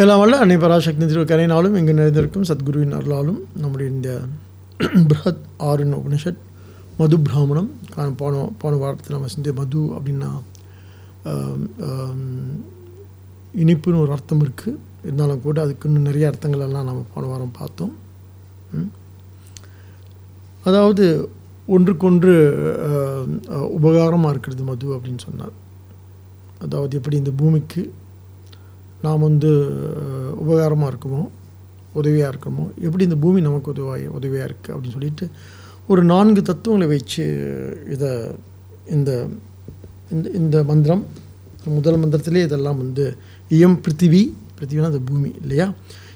எல்லாம் வல்ல அன்னை பராசக்தி திருக்கரையினாலும் இங்கு நிறைந்திருக்கும் சத்குருவின் அருளாலும் நம்முடைய இந்த பிருஹத் ஆறுன் உபனிஷத் மது பிராமணம் கா- போன போன வாரத்தில் நம்ம செஞ்ச மது அப்படின்னா இனிப்புன்னு ஒரு அர்த்தம் இருக்குது இருந்தாலும் கூட அதுக்கு இன்னும் நிறைய அர்த்தங்கள் எல்லாம் நம்ம போன வாரம் பார்த்தோம். அதாவது ஒன்றுக்கொன்று உபகாரமாக இருக்கிறது மது அப்படின்னு சொன்னார். அதாவது எப்படி இந்த பூமிக்கு நாம் வந்து உபகாரமாக இருக்குமோ உதவியாக இருக்குமோ எப்படி இந்த பூமி நமக்கு உதவாய் உதவியாக இருக்குது அப்படின்னு சொல்லிட்டு ஒரு நான்கு தத்துவங்களை வச்சு இதை இந்த இந்த இந்த மந்திரம் முதல் மந்திரத்திலே இதெல்லாம் வந்து இயம் பிருத்திவி பிருத்திவினா அந்த பூமி இல்லையா?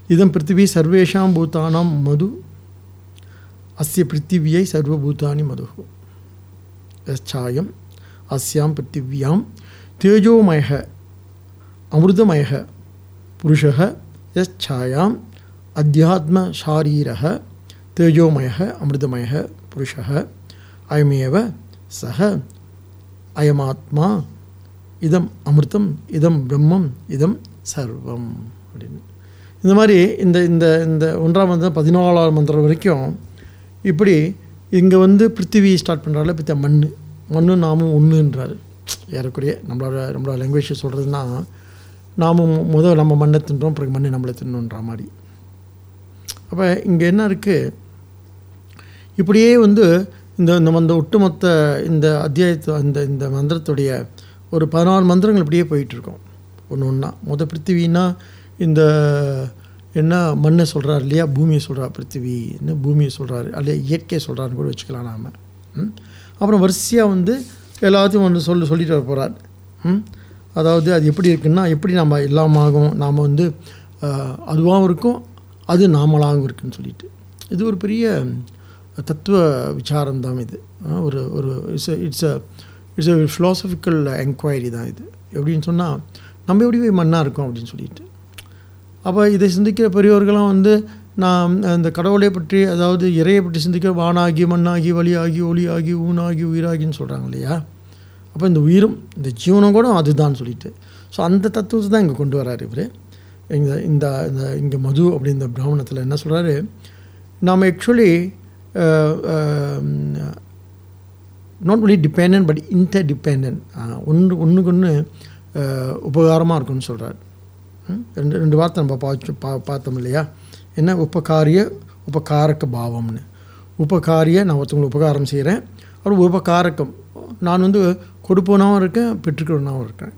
இதம் பிருத்திவி சர்வேஷாம் பூத்தானாம் மது அஸ்ய பிருத்திவியை சர்வபூதானி மது சாயம் அஸ்யாம் பிருத்திவியாம் புருஷக எஸ் சாயாம் அத்தியாத்ம சாரீரக தேஜோமய அமிர்தமய புருஷக அயமேவ சக அயமாத்மா இதம் அமிர்தம் இதம் பிரம்மம் இதம் சர்வம் அப்படின்னு। இந்த மாதிரி இந்த இந்த இந்த ஒன்றாம் மந்திரம் பதினாலாவது மந்திரம் வரைக்கும் இப்படி இங்கே வந்து பிருத்திவி ஸ்டார்ட் பண்ணுறாருல பித்த மண் மண்ணு நாமும் ஒன்றுன்றார் ஏறக்குறைய நம்மளோட நம்மளோட லாங்குவேஜ் சொல்கிறதுனா நாமும் முதல் நம்ம மண்ணை தின்றோம் பிறகு மண்ணை நம்மளை தின்னோன்ற மாதிரி. அப்போ இங்கே என்ன இருக்குது இப்படியே வந்து இந்த இந்த அந்த ஒட்டுமொத்த இந்த அத்தியாயத்து இந்த இந்த மந்திரத்துடைய ஒரு பதினாலு மந்திரங்கள் இப்படியே போயிட்டுருக்கோம். ஒன்று ஒன்றா முத பிருத்திவின்னா இந்த என்ன மண்ணை சொல்கிறார் இல்லையா? பூமியை சொல்கிறார் பிருத்திவின்னு பூமியை சொல்கிறாரு அல்லையா இயற்கையை சொல்கிறாருன்னு கூட வச்சுக்கலாம் நாம். அப்புறம் வரிசையாக வந்து எல்லாத்தையும் வந்து சொல்லி சொல்லிட்டு வர போகிறார் ம்? அதாவது அது எப்படி இருக்குன்னா எப்படி நம்ம எல்லாமாகும் நாம் வந்து அதுவாகவும் இருக்கும் அது நாமளாகவும் இருக்குன்னு சொல்லிட்டு. இது ஒரு பெரிய தத்துவ விசாரம் தான் இது. ஒரு ஒரு it's it's uh it's a philosophical enquiry தான் இது. எப்படின்னு சொன்னால் நம்ம எப்படி போய் மண்ணாக இருக்கோம் அப்படின்னு சொல்லிட்டு. அப்போ இதை சிந்திக்கிற பெரியவர்களாம் வந்து நான் அந்த கடவுளை பற்றி அதாவது இறையை பற்றி சிந்திக்க வானாகி மண்ணாகி வழியாகி ஒளியாகி ஊனாகி உயிராகின்னு சொல்கிறாங்க இல்லையா? அப்போ இந்த உயிரும் இந்த ஜீவனம் கூட அதுதான் சொல்லிட்டு. ஸோ அந்த தத்துவத்தை தான் இங்கே கொண்டு வராரு இவர். இந்த இந்த இந்த இங்கே மது அப்படின்ற பிராமணத்தில் என்ன சொல்கிறாரு நாம் actually not only depend but interdepend ஒன்று ஒன்றுக்கு ஒன்று உபகாரமாக இருக்கும்னு சொல்கிறார் ரெண்டு ரெண்டு வார்த்தை நம்ம பார்த்து பா பார்த்தோம் இல்லையா? என்ன? உபகாரிய உபகாரக்க பாவம்னு. உபகாரிய நான் ஒருத்தவங்களுக்கு உபகாரம் செய்கிறேன் அப்புறம் உபகாரக்கம். நான் வந்து கொடுப்பவனாகவும் இருக்கேன் பெற்றுக்கிறவனாகவும் இருக்கேன்.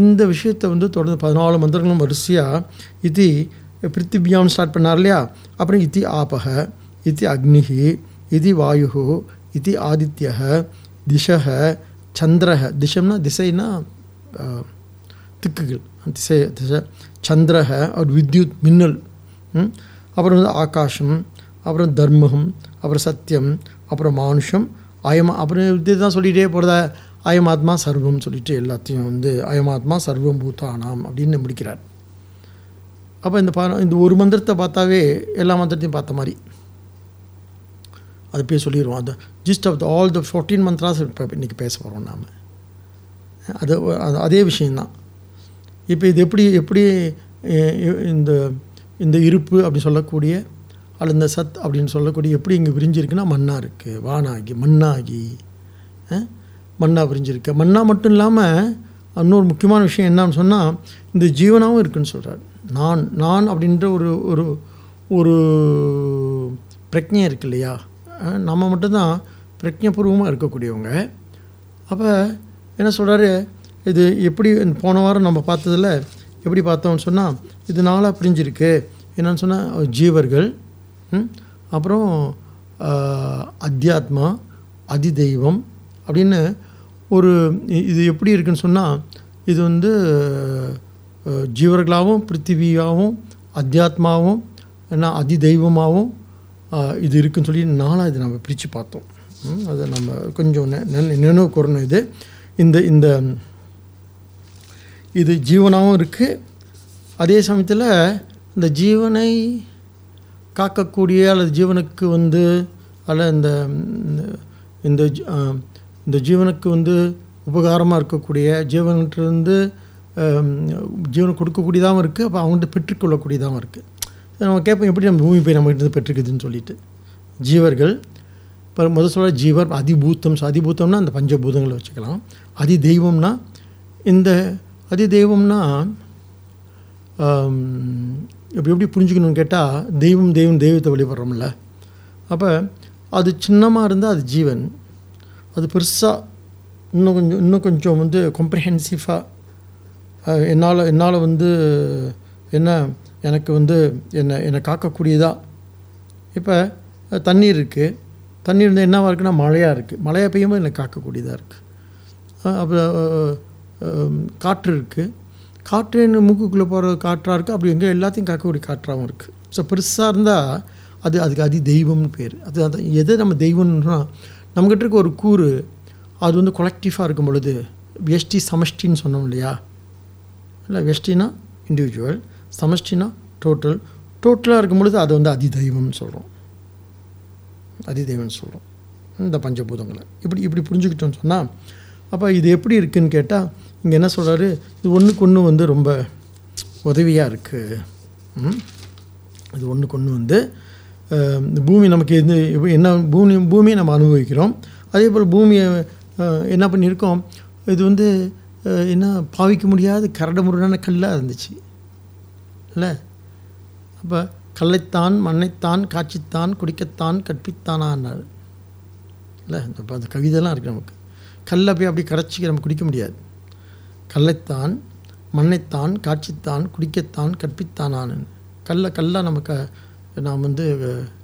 இந்த விஷயத்தை வந்து தொடர்ந்து பதினாலு மந்திரங்களும் வரிசையாக இது பிருத்திவியான்னு ஸ்டார்ட் பண்ணார் இல்லையா? அப்புறம் இத்தி ஆபக இத்தி அக்னிஹி இதி வாயு இத்தி ஆதித்ய திசக சந்திரக திசம்னா திசைனா திக்குகள். திசை திசை சந்திரக அவர் வித்யுத் மின்னல். அப்புறம் வந்து ஆகாஷம் அப்புறம் தர்மம் அப்புறம் சத்தியம் அப்புறம் மானுஷம் அயம் அப்புறம் இது தான் சொல்லிகிட்டே போகிறத அயமாத்மா சர்வம் சொல்லிட்டு எல்லாத்தையும் வந்து அயமாத்மா சர்வம் பூத்தானாம் அப்படின்னு முடிக்கிறார். அப்போ இந்த பா இந்த ஒரு மந்திரத்தை பார்த்தாவே எல்லா மந்திரத்தையும் பார்த்த மாதிரி. அது போய் சொல்லிடுவோம் அந்த gist of the all the fourteen mantras இப்போ இன்றைக்கி பேச போகிறோம் நாம். அது அது அதே விஷயந்தான் இப்போ இது எப்படி எப்படி இந்த இந்த இருப்பு அப்படின்னு சொல்லக்கூடிய அழுந்த சத் அப்படின்னு சொல்லக்கூடிய எப்படி இங்கே விரிஞ்சிருக்குன்னா மண்ணாக இருக்குது வானாகி மண்ணாகி மண்ணாக விரிஞ்சிருக்கு மண்ணா மட்டும் இல்லாமல் இன்னொரு முக்கியமான விஷயம் என்னன்னு சொன்னால் இந்த ஜீவனாகவும் இருக்குன்னு சொல்கிறார் நான் நான் அப்படின்ற ஒரு ஒரு ஒரு பிரஜை இருக்கு இல்லையா? நம்ம மட்டும்தான் பிரஜபூர்வமாக இருக்கக்கூடியவங்க. அப்போ என்ன சொல்கிறாரு இது எப்படி போன வாரம் நம்ம பார்த்ததில் எப்படி பார்த்தோம்னு சொன்னால் இது நாளாக பிரிஞ்சிருக்கு. என்னன்னு சொன்னால் ஜீவர்கள் அப்புறம் அத்தியாத்மா அதிதெய்வம் அப்படின்னு ஒரு இது எப்படி இருக்குன்னு சொன்னால் இது வந்து ஜீவர்களாகவும் பிருத்திவியாகவும் அத்தியாத்மாவும் என்ன அதிதெய்வமாகவும் இது இருக்குன்னு சொல்லி நாளாக இது நம்ம பிரித்து பார்த்தோம். அதை நம்ம கொஞ்சம் நெ- நினைவு கூறணும் இது. இந்த இந்த இது ஜீவனாகவும் இருக்குது அதே சமயத்தில் இந்த ஜீவனை காக்கக்கூடிய அல்லது ஜீவனுக்கு வந்து அல்ல இந்த இந்த- இந்த ஜீவனுக்கு வந்து உபகாரமாக இருக்கக்கூடிய ஜீவன்கிட்டருந்து ஆம், ஜீவனை கொடுக்கக்கூடியதாகவும் இருக்குது அப்போ அவங்கள்ட்ட பெற்றுக்கொள்ளக்கூடியதாகவும் இருக்குது நம்ம கேட்போம் எப்படி நம்ம பூமி போய் நம்மகிட்ட இருந்து பெற்றுக்குதுன்னு சொல்லிட்டு. ஜீவர்கள் இப்போ முதல் சொல்ல ஜீவர் அதிபூத்தம் அதிபூத்தம்னா அந்த பஞ்சபூதங்களை வச்சுக்கலாம். அதி தெய்வம்னா இந்த அதி தெய்வம்னா இப்போ இப்படி எப்படி புரிஞ்சுக்கணும்னு கேட்டால் தெய்வம் தெய்வம் தெய்வத்தை வழிபடுறோம்ல. அப்போ அது சின்னமாக இருந்தால் அது ஜீவன். அது பெருசாக இன்னும் கொஞ்சம் இன்னும் கொஞ்சம் வந்து காம்ப்ரிஹென்சிவாக என்னால் என்னால் வந்து என்ன எனக்கு வந்து என்னை என்னை காக்கக்கூடியதாக இப்போ தண்ணீர் இருக்குது தண்ணீர் வந்து என்னவாக இருக்குன்னா மழையாக இருக்குது மழையாக பெய்யும்போது என்னை காக்கக்கூடியதாக இருக்குது அப்புறம் காற்று இருக்குது காற்று என்ன மூக்குக்குள்ளே போகிற காற்றாக இருக்குது அப்படி எங்கே எல்லாத்தையும் காக்கக்கூடிய காற்றாகவும் இருக்குது ஸோ பெருசாக இருந்தால் அது அதுக்கு அதி தெய்வம்னு பேர். அது அது எதை நம்ம தெய்வம்னா நம்மக்கிட்ட இருக்க ஒரு கூறு அது வந்து கொலெக்டிவாக இருக்கும் பொழுது வெஷ்டி சமஷ்டின்னு சொன்னோம் இல்லையா? இல்லை வெஷ்டினா இண்டிவிஜுவல் சமஷ்டினா டோட்டல் டோட்டலாக இருக்கும் பொழுது அது வந்து அதிதெய்வம்னு சொல்கிறோம் அதிதெய்வம்னு சொல்கிறோம் இந்த பஞ்சபூதங்களை. இப்படி இப்படி புரிஞ்சுக்கிட்டோம்னு சொன்னால் அப்போ இது எப்படி இருக்குன்னு கேட்டால் இங்கே என்ன சொல்கிறாரு இது ஒன்றுக்கு ஒன்று வந்து ரொம்ப உதவியாக இருக்குது இது ஒன்றுக்கு ஒன்று வந்து இந்த பூமி நமக்கு எது என்ன பூமி பூமியை நம்ம அனுபவிக்கிறோம். அதே போல் பூமியை என்ன பண்ணியிருக்கோம்? இது வந்து என்ன பாவிக்க முடியாத கரட முரடான கல்லாக இருந்துச்சு. இல்லை? அப்போ கல்லைத்தான் மண்ணைத்தான் காட்சித்தான் குடிக்கத்தான் கற்பித்தானான்னாரு இல்லை இப்போ அந்த கவிதைலாம் இருக்குது நமக்கு. கல்லை போய் அப்படி கரைச்சி நம்ம குடிக்க முடியாது. கல்லைத்தான் மண்ணைத்தான் காட்சித்தான் குடிக்கத்தான் கற்பித்தானான்னு. கல்லை கல்லாக நமக்கு நாம் வந்து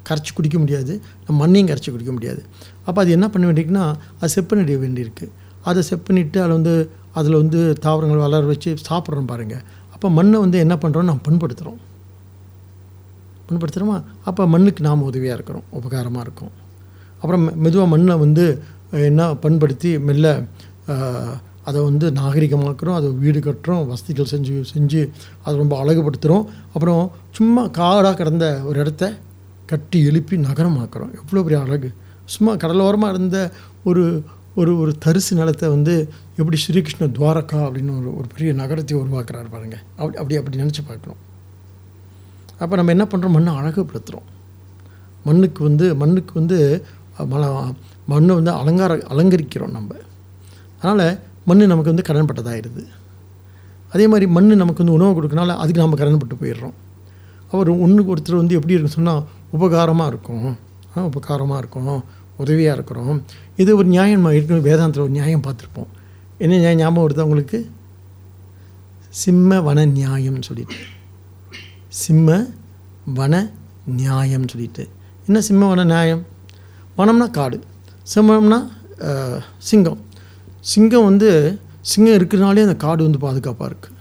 கரைச்சி குடிக்க முடியாது. நம்ம மண்ணையும் கரைச்சி குடிக்க முடியாது. அப்போ அது என்ன பண்ண வேண்டியிருக்குன்னா அது செப்பனிட வேண்டியிருக்கு. அதை செப்பனிட்டு அதில் வந்து அதில் வந்து தாவரங்கள் வளர வச்சு சாப்பிட்றோம் பாருங்கள் அப்போ மண்ணை வந்து என்ன பண்ணுறோம் நம்ம பண்படுத்துகிறோம் பண்படுத்துகிறோமா அப்போ மண்ணுக்கு நாம் உதவியாக இருக்கிறோம். உபகாரமாக இருக்கும். அப்புறம் மெதுவாக மண்ணை வந்து என்ன பண்படுத்தி மெல்ல அதை வந்து நாகரிகமாக்குறோம் அதை வீடு கட்டுறோம் வசதிகள் செஞ்சு செஞ்சு அதை ரொம்ப அழகுபடுத்துகிறோம் அப்புறம் சும்மா காடாக கிடந்த ஒரு இடத்த கட்டி எழுப்பி நகரமாக்குறோம். எவ்வளோ பெரிய அழகு. சும்மா கடலோரமாக இருந்த ஒரு ஒரு ஒரு தரிசு நிலத்தை வந்து எப்படி ஸ்ரீகிருஷ்ண துவாரகா அப்படின்னு ஒரு ஒரு பெரிய நகரத்தை உருவாக்குறாரு பாருங்கள் அப்படி அப்படி அப்படி நினச்சி பார்க்கணும். அப்போ நம்ம என்ன பண்ணுறோம் மண்ணை அழகுபடுத்துகிறோம் மண்ணுக்கு வந்து மண்ணுக்கு வந்து மல மண்ணை வந்து அலங்கார அலங்கரிக்கிறோம் நம்ம. அதனால் மண் நமக்கு வந்து கடன்பட்டதாகிடுது அதே மாதிரி மண் நமக்கு வந்து உணவு கொடுக்கனால அதுக்கு நாம் கடன்பட்டு போயிடுறோம். அவர் ஒன்றுக்கு ஒருத்தர் வந்து எப்படி இருக்குன்னு சொன்னால் உபகாரமாக இருக்கும். உபகாரமாக இருக்கும். உதவியாக இருக்கிறோம். இது ஒரு நியாயம் இருக்கணும் ஏற்கனவே வேதாந்தத்தில் ஒரு நியாயம் பார்த்துருப்போம். என்ன நியாயம் ஞாபகம் வருது உங்களுக்கு? சிம்ம வன நியாயம்னு சொல்லிட்டு. சிம்ம வன நியாயம்னு சொல்லிட்டு. என்ன சிம்ம வன நியாயம் வனம்னா காடு. சிம்மம்னா சிங்கம். சிங்கம் வந்து சிங்கம் இருக்கிறனாலே அந்த காடு வந்து பாதுகாப்பாக இருக்குது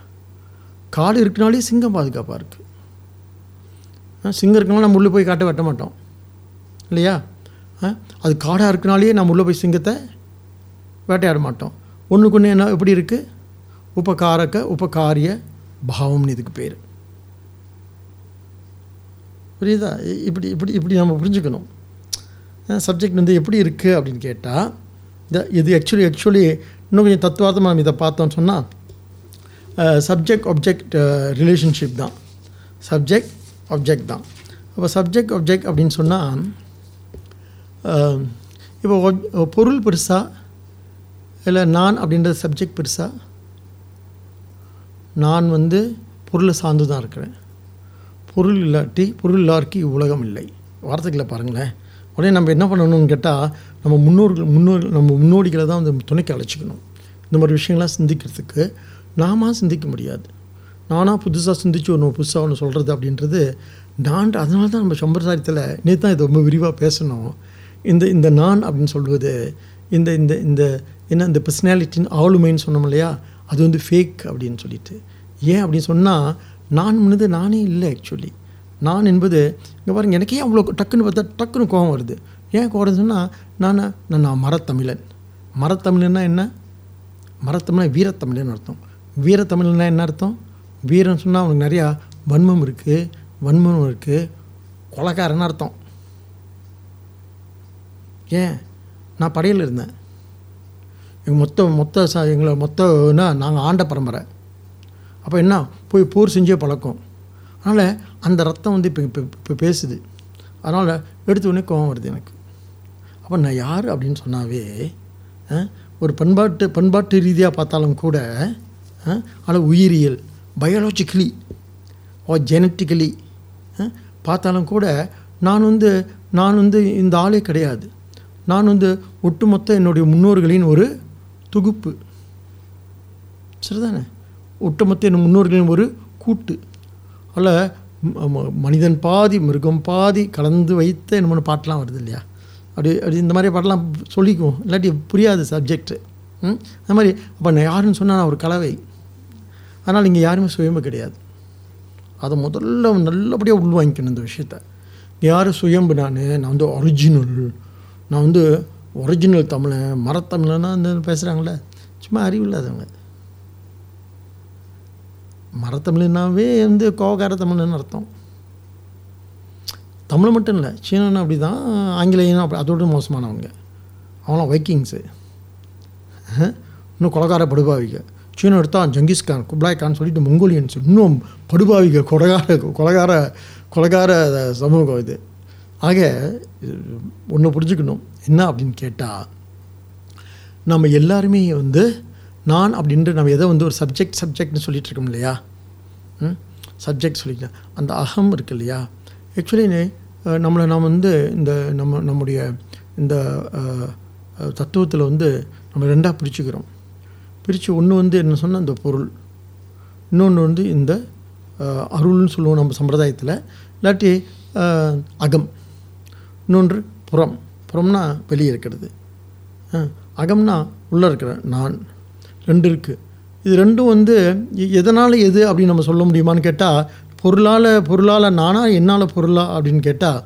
காடு இருக்கிறனாலே சிங்கம் பாதுகாப்பாக இருக்குது சிங்கம் இருக்கனால நம்ம உள்ளே போய் காட்டை வெட்ட மாட்டோம். இல்லையா? ஆ? அது காடாக இருக்கனாலேயே நம்ம உள்ளே போய் சிங்கத்தை வேட்டையாட மாட்டோம். ஒன்றுக்கு ஒன்று என்ன எப்படி இருக்குது உபகாரக்க உபகாரிய பாவம்னு இதுக்கு பேர். புரியுதா? இ- இப்படி இப்படி இப்படி நம்ம புரிஞ்சுக்கணும். சப்ஜெக்ட் வந்து எப்படி இருக்குது அப்படின்னு கேட்டால் இந்த இது ஆக்சுவலி ஆக்சுவலி இன்னும் கொஞ்சம் தத்துவார்த்தமாக நம்ம இதை பார்த்தோம்னு சொன்னால் சப்ஜெக்ட் ஆப்ஜெக்ட் ரிலேஷன்ஷிப் தான். சப்ஜெக்ட் ஆப்ஜெக்ட் தான். அப்போ சப்ஜெக்ட் ஆப்ஜெக்ட் அப்படின்னு சொன்னால் இப்போ பொருள் பெருசா இல்லை நான் அப்படின்ற சப்ஜெக்ட் பெருசா? நான் வந்து பொருளை சார்ந்து தான் இருக்கிறேன். பொருள் இல்லாட்டி பொருள் இல்லாருக்கு உலகம் இல்லை. வார்த்தைகளை பாருங்களேன். உடனே நம்ம என்ன பண்ணணும்னு கேட்டால் நம்ம முன்னோர்கள் முன்னோர்கள் நம்ம முன்னோடிகளை தான் வந்து துணைக்கு அழைச்சிக்கணும். இந்த மாதிரி விஷயங்கள்லாம் சிந்திக்கிறதுக்கு நாம சிந்திக்க முடியாது? நானாக புதுசாக சிந்திச்சு ஒன்று புதுசாக ஒன்று சொல்கிறது அப்படின்றது நான் அதனால தான் நம்ம சம்பிரதாயத்தில் நேற்று தான் இது ரொம்ப விரிவாக பேசணும். இந்த இந்த நான் அப்படின்னு சொல்வது இந்த இந்த இந்த என்ன இந்த பர்சனாலிட்டின்னு ஆளுமைன்னு சொன்னோம் இல்லையா? அது வந்து ஃபேக் அப்படின்னு சொல்லிட்டு. ஏன் அப்படின்னு சொன்னால் நான் முன்னது நானே இல்லை ஆக்சுவலி நான் என்பது இங்கே பாருங்க எனக்கே அவ்வளோ டக்குன்னு பார்த்தா டக்குன்னு கோவம் வருது. ஏன் கோவம் சொன்னால் நான் நான் மரத்தமிழன். மரத்தமிழன்னா என்ன? மரத்தமிழன் வீரத்தமிழன் அர்த்தம். வீரத்தமிழன்னா என்ன அர்த்தம்? வீரன் சொன்னால் அவனுக்கு நிறையா வன்மம் இருக்குது வன்மம் இருக்குது கொலைக்காரன்னு அர்த்தம். ஏன்? நான் படையில் இருந்தேன். எங்கள் மொத்த மொத்த ச எங்களை மொத்தம்னா நாங்கள் ஆண்ட பரம்பரை. அப்போ என்ன? போய் போர் செஞ்சே பழக்கம். அதனால் அந்த ரத்தம் வந்து இப்போ இப்போ இப்போ பேசுது. அதனால் எடுத்த உடனே கோவம் வருது எனக்கு. அப்போ நான் யார் அப்படின்னு சொன்னாவே ஒரு பண்பாட்டு பண்பாட்டு ரீதியாக பார்த்தாலும் கூட அதில் உயிரியல் பயாலஜிக்கலி ஓ ஜெனட்டிக்கலி பார்த்தாலும் கூட நான் வந்து நான் வந்து இந்த ஆளே கிடையாது. நான் வந்து ஒட்டுமொத்த என்னுடைய முன்னோர்களின் ஒரு தொகுப்பு. சரிதானே? ஒட்டுமொத்த என் முன்னோர்களின் ஒரு கூட்டு. அல்ல மனிதன் பாதி மிருகம் பாதி கலந்து வைத்த என்னமோ பாட்டெலாம் வருது இல்லையா? அப்படி அப்படி இந்த மாதிரி பாட்டெலாம் சொல்லிக்குவோம். இல்லாட்டி புரியாது சப்ஜெக்ட்டு ம்? அந்த மாதிரி அப்போ நான் யாருன்னு சொன்னால் நான் ஒரு கலவை. அதனால் இங்கே யாருமே சுயம்பு கிடையாது. அதை முதல்ல நல்லபடியாக உள்வாங்கிக்கணும் இந்த விஷயத்த. யார் சுயம்பு நான்? நான் வந்து ஒரிஜினல் நான் வந்து ஒரிஜினல் தமிழன் மரத்தமிழன்னா இந்த பேசுகிறாங்களே சும்மா அறிவு இல்லாதவங்க. மரத்தமிழ்னாவே வந்து கோவக்கார தமிழ்னு அர்த்தம். தமிழ் மட்டும் இல்லை சீனன் அப்படி தான் ஆங்கிலேயனும் அப்படி அதோட மோசமானவங்க. அவங்களாம் வைக்கிங்ஸு இன்னும் கொலகார படுபாவிக. சீனம் எடுத்தால் ஜங்கிஸ்கான் குப்லாய்கான் சொல்லிட்டு மங்கோலியன்ஸ் இன்னும் படுபாவிக கொலகார கொலகார கொலகார சமூகம் இது. ஆக ஒன்று புரிஞ்சுக்கணும். என்ன அப்படின்னு கேட்டால் நம்ம எல்லாருமே வந்து நான் அப்படின்ட்டு நம்ம எதை வந்து ஒரு சப்ஜெக்ட் சப்ஜெக்ட்னு சொல்லிகிட்டு இருக்கோம் இல்லையா? ம்? சப்ஜெக்ட் சொல்லிக்கலாம். அந்த அகம் இருக்கு இல்லையா? ஆக்சுவலி நம்மளை நாம் வந்து இந்த நம்ம நம்முடைய இந்த தத்துவத்தில் வந்து நம்ம ரெண்டாக பிரிச்சுக்கிறோம். பிரித்து ஒன்று வந்து என்ன சொன்னால் இந்த பொருள் இன்னொன்று வந்து இந்த அருள்னு சொல்லுவோம் நம்ம சம்பிரதாயத்தில். இல்லாட்டி அகம் இன்னொன்று புறம். புறம்னா வெளியே இருக்கிறது. அகம்னா உள்ளே இருக்கிற நான் ரெண்டு இருக்குது இது ரெண்டும் வந்து எ- எதனால் எது அப்படின்னு நம்ம சொல்ல முடியுமான்னு கேட்டால் பொருளால் பொருளால் நானா என்னால் பொருளா அப்படின்னு கேட்டால்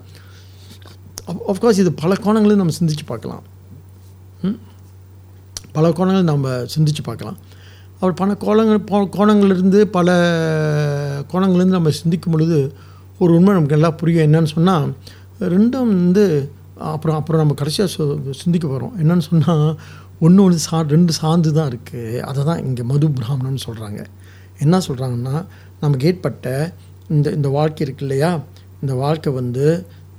ஆஃப்கோர்ஸ் இது பல கோணங்களும் நம்ம சிந்திச்சு பார்க்கலாம். ம்? பல கோணங்கள் நம்ம சிந்திச்சு பார்க்கலாம். அவர் பல கோணங்கள் போ- கோணங்கள்லேருந்து பல கோணங்கள்லேருந்து நம்ம சிந்திக்கும் பொழுது ஒரு உண்மை நமக்கு எல்லாம் புரியும். என்னன்னு சொன்னால் ரெண்டும் வந்து அப்புறம் அப்புறம் நம்ம கடைசியாக சொ சிந்திக்க போகிறோம் என்னன்னு சொன்னால் ஒன்று ஒன்று சா ரெண்டு சார்ந்து தான் இருக்குது அதை தான் இங்கே மது பிராமணன் சொல்கிறாங்க என்ன சொல்கிறாங்கன்னா நமக்கு ஏற்பட்ட இந்த இந்த வாழ்க்கை இருக்கு இல்லையா? இந்த வாழ்க்கை வந்து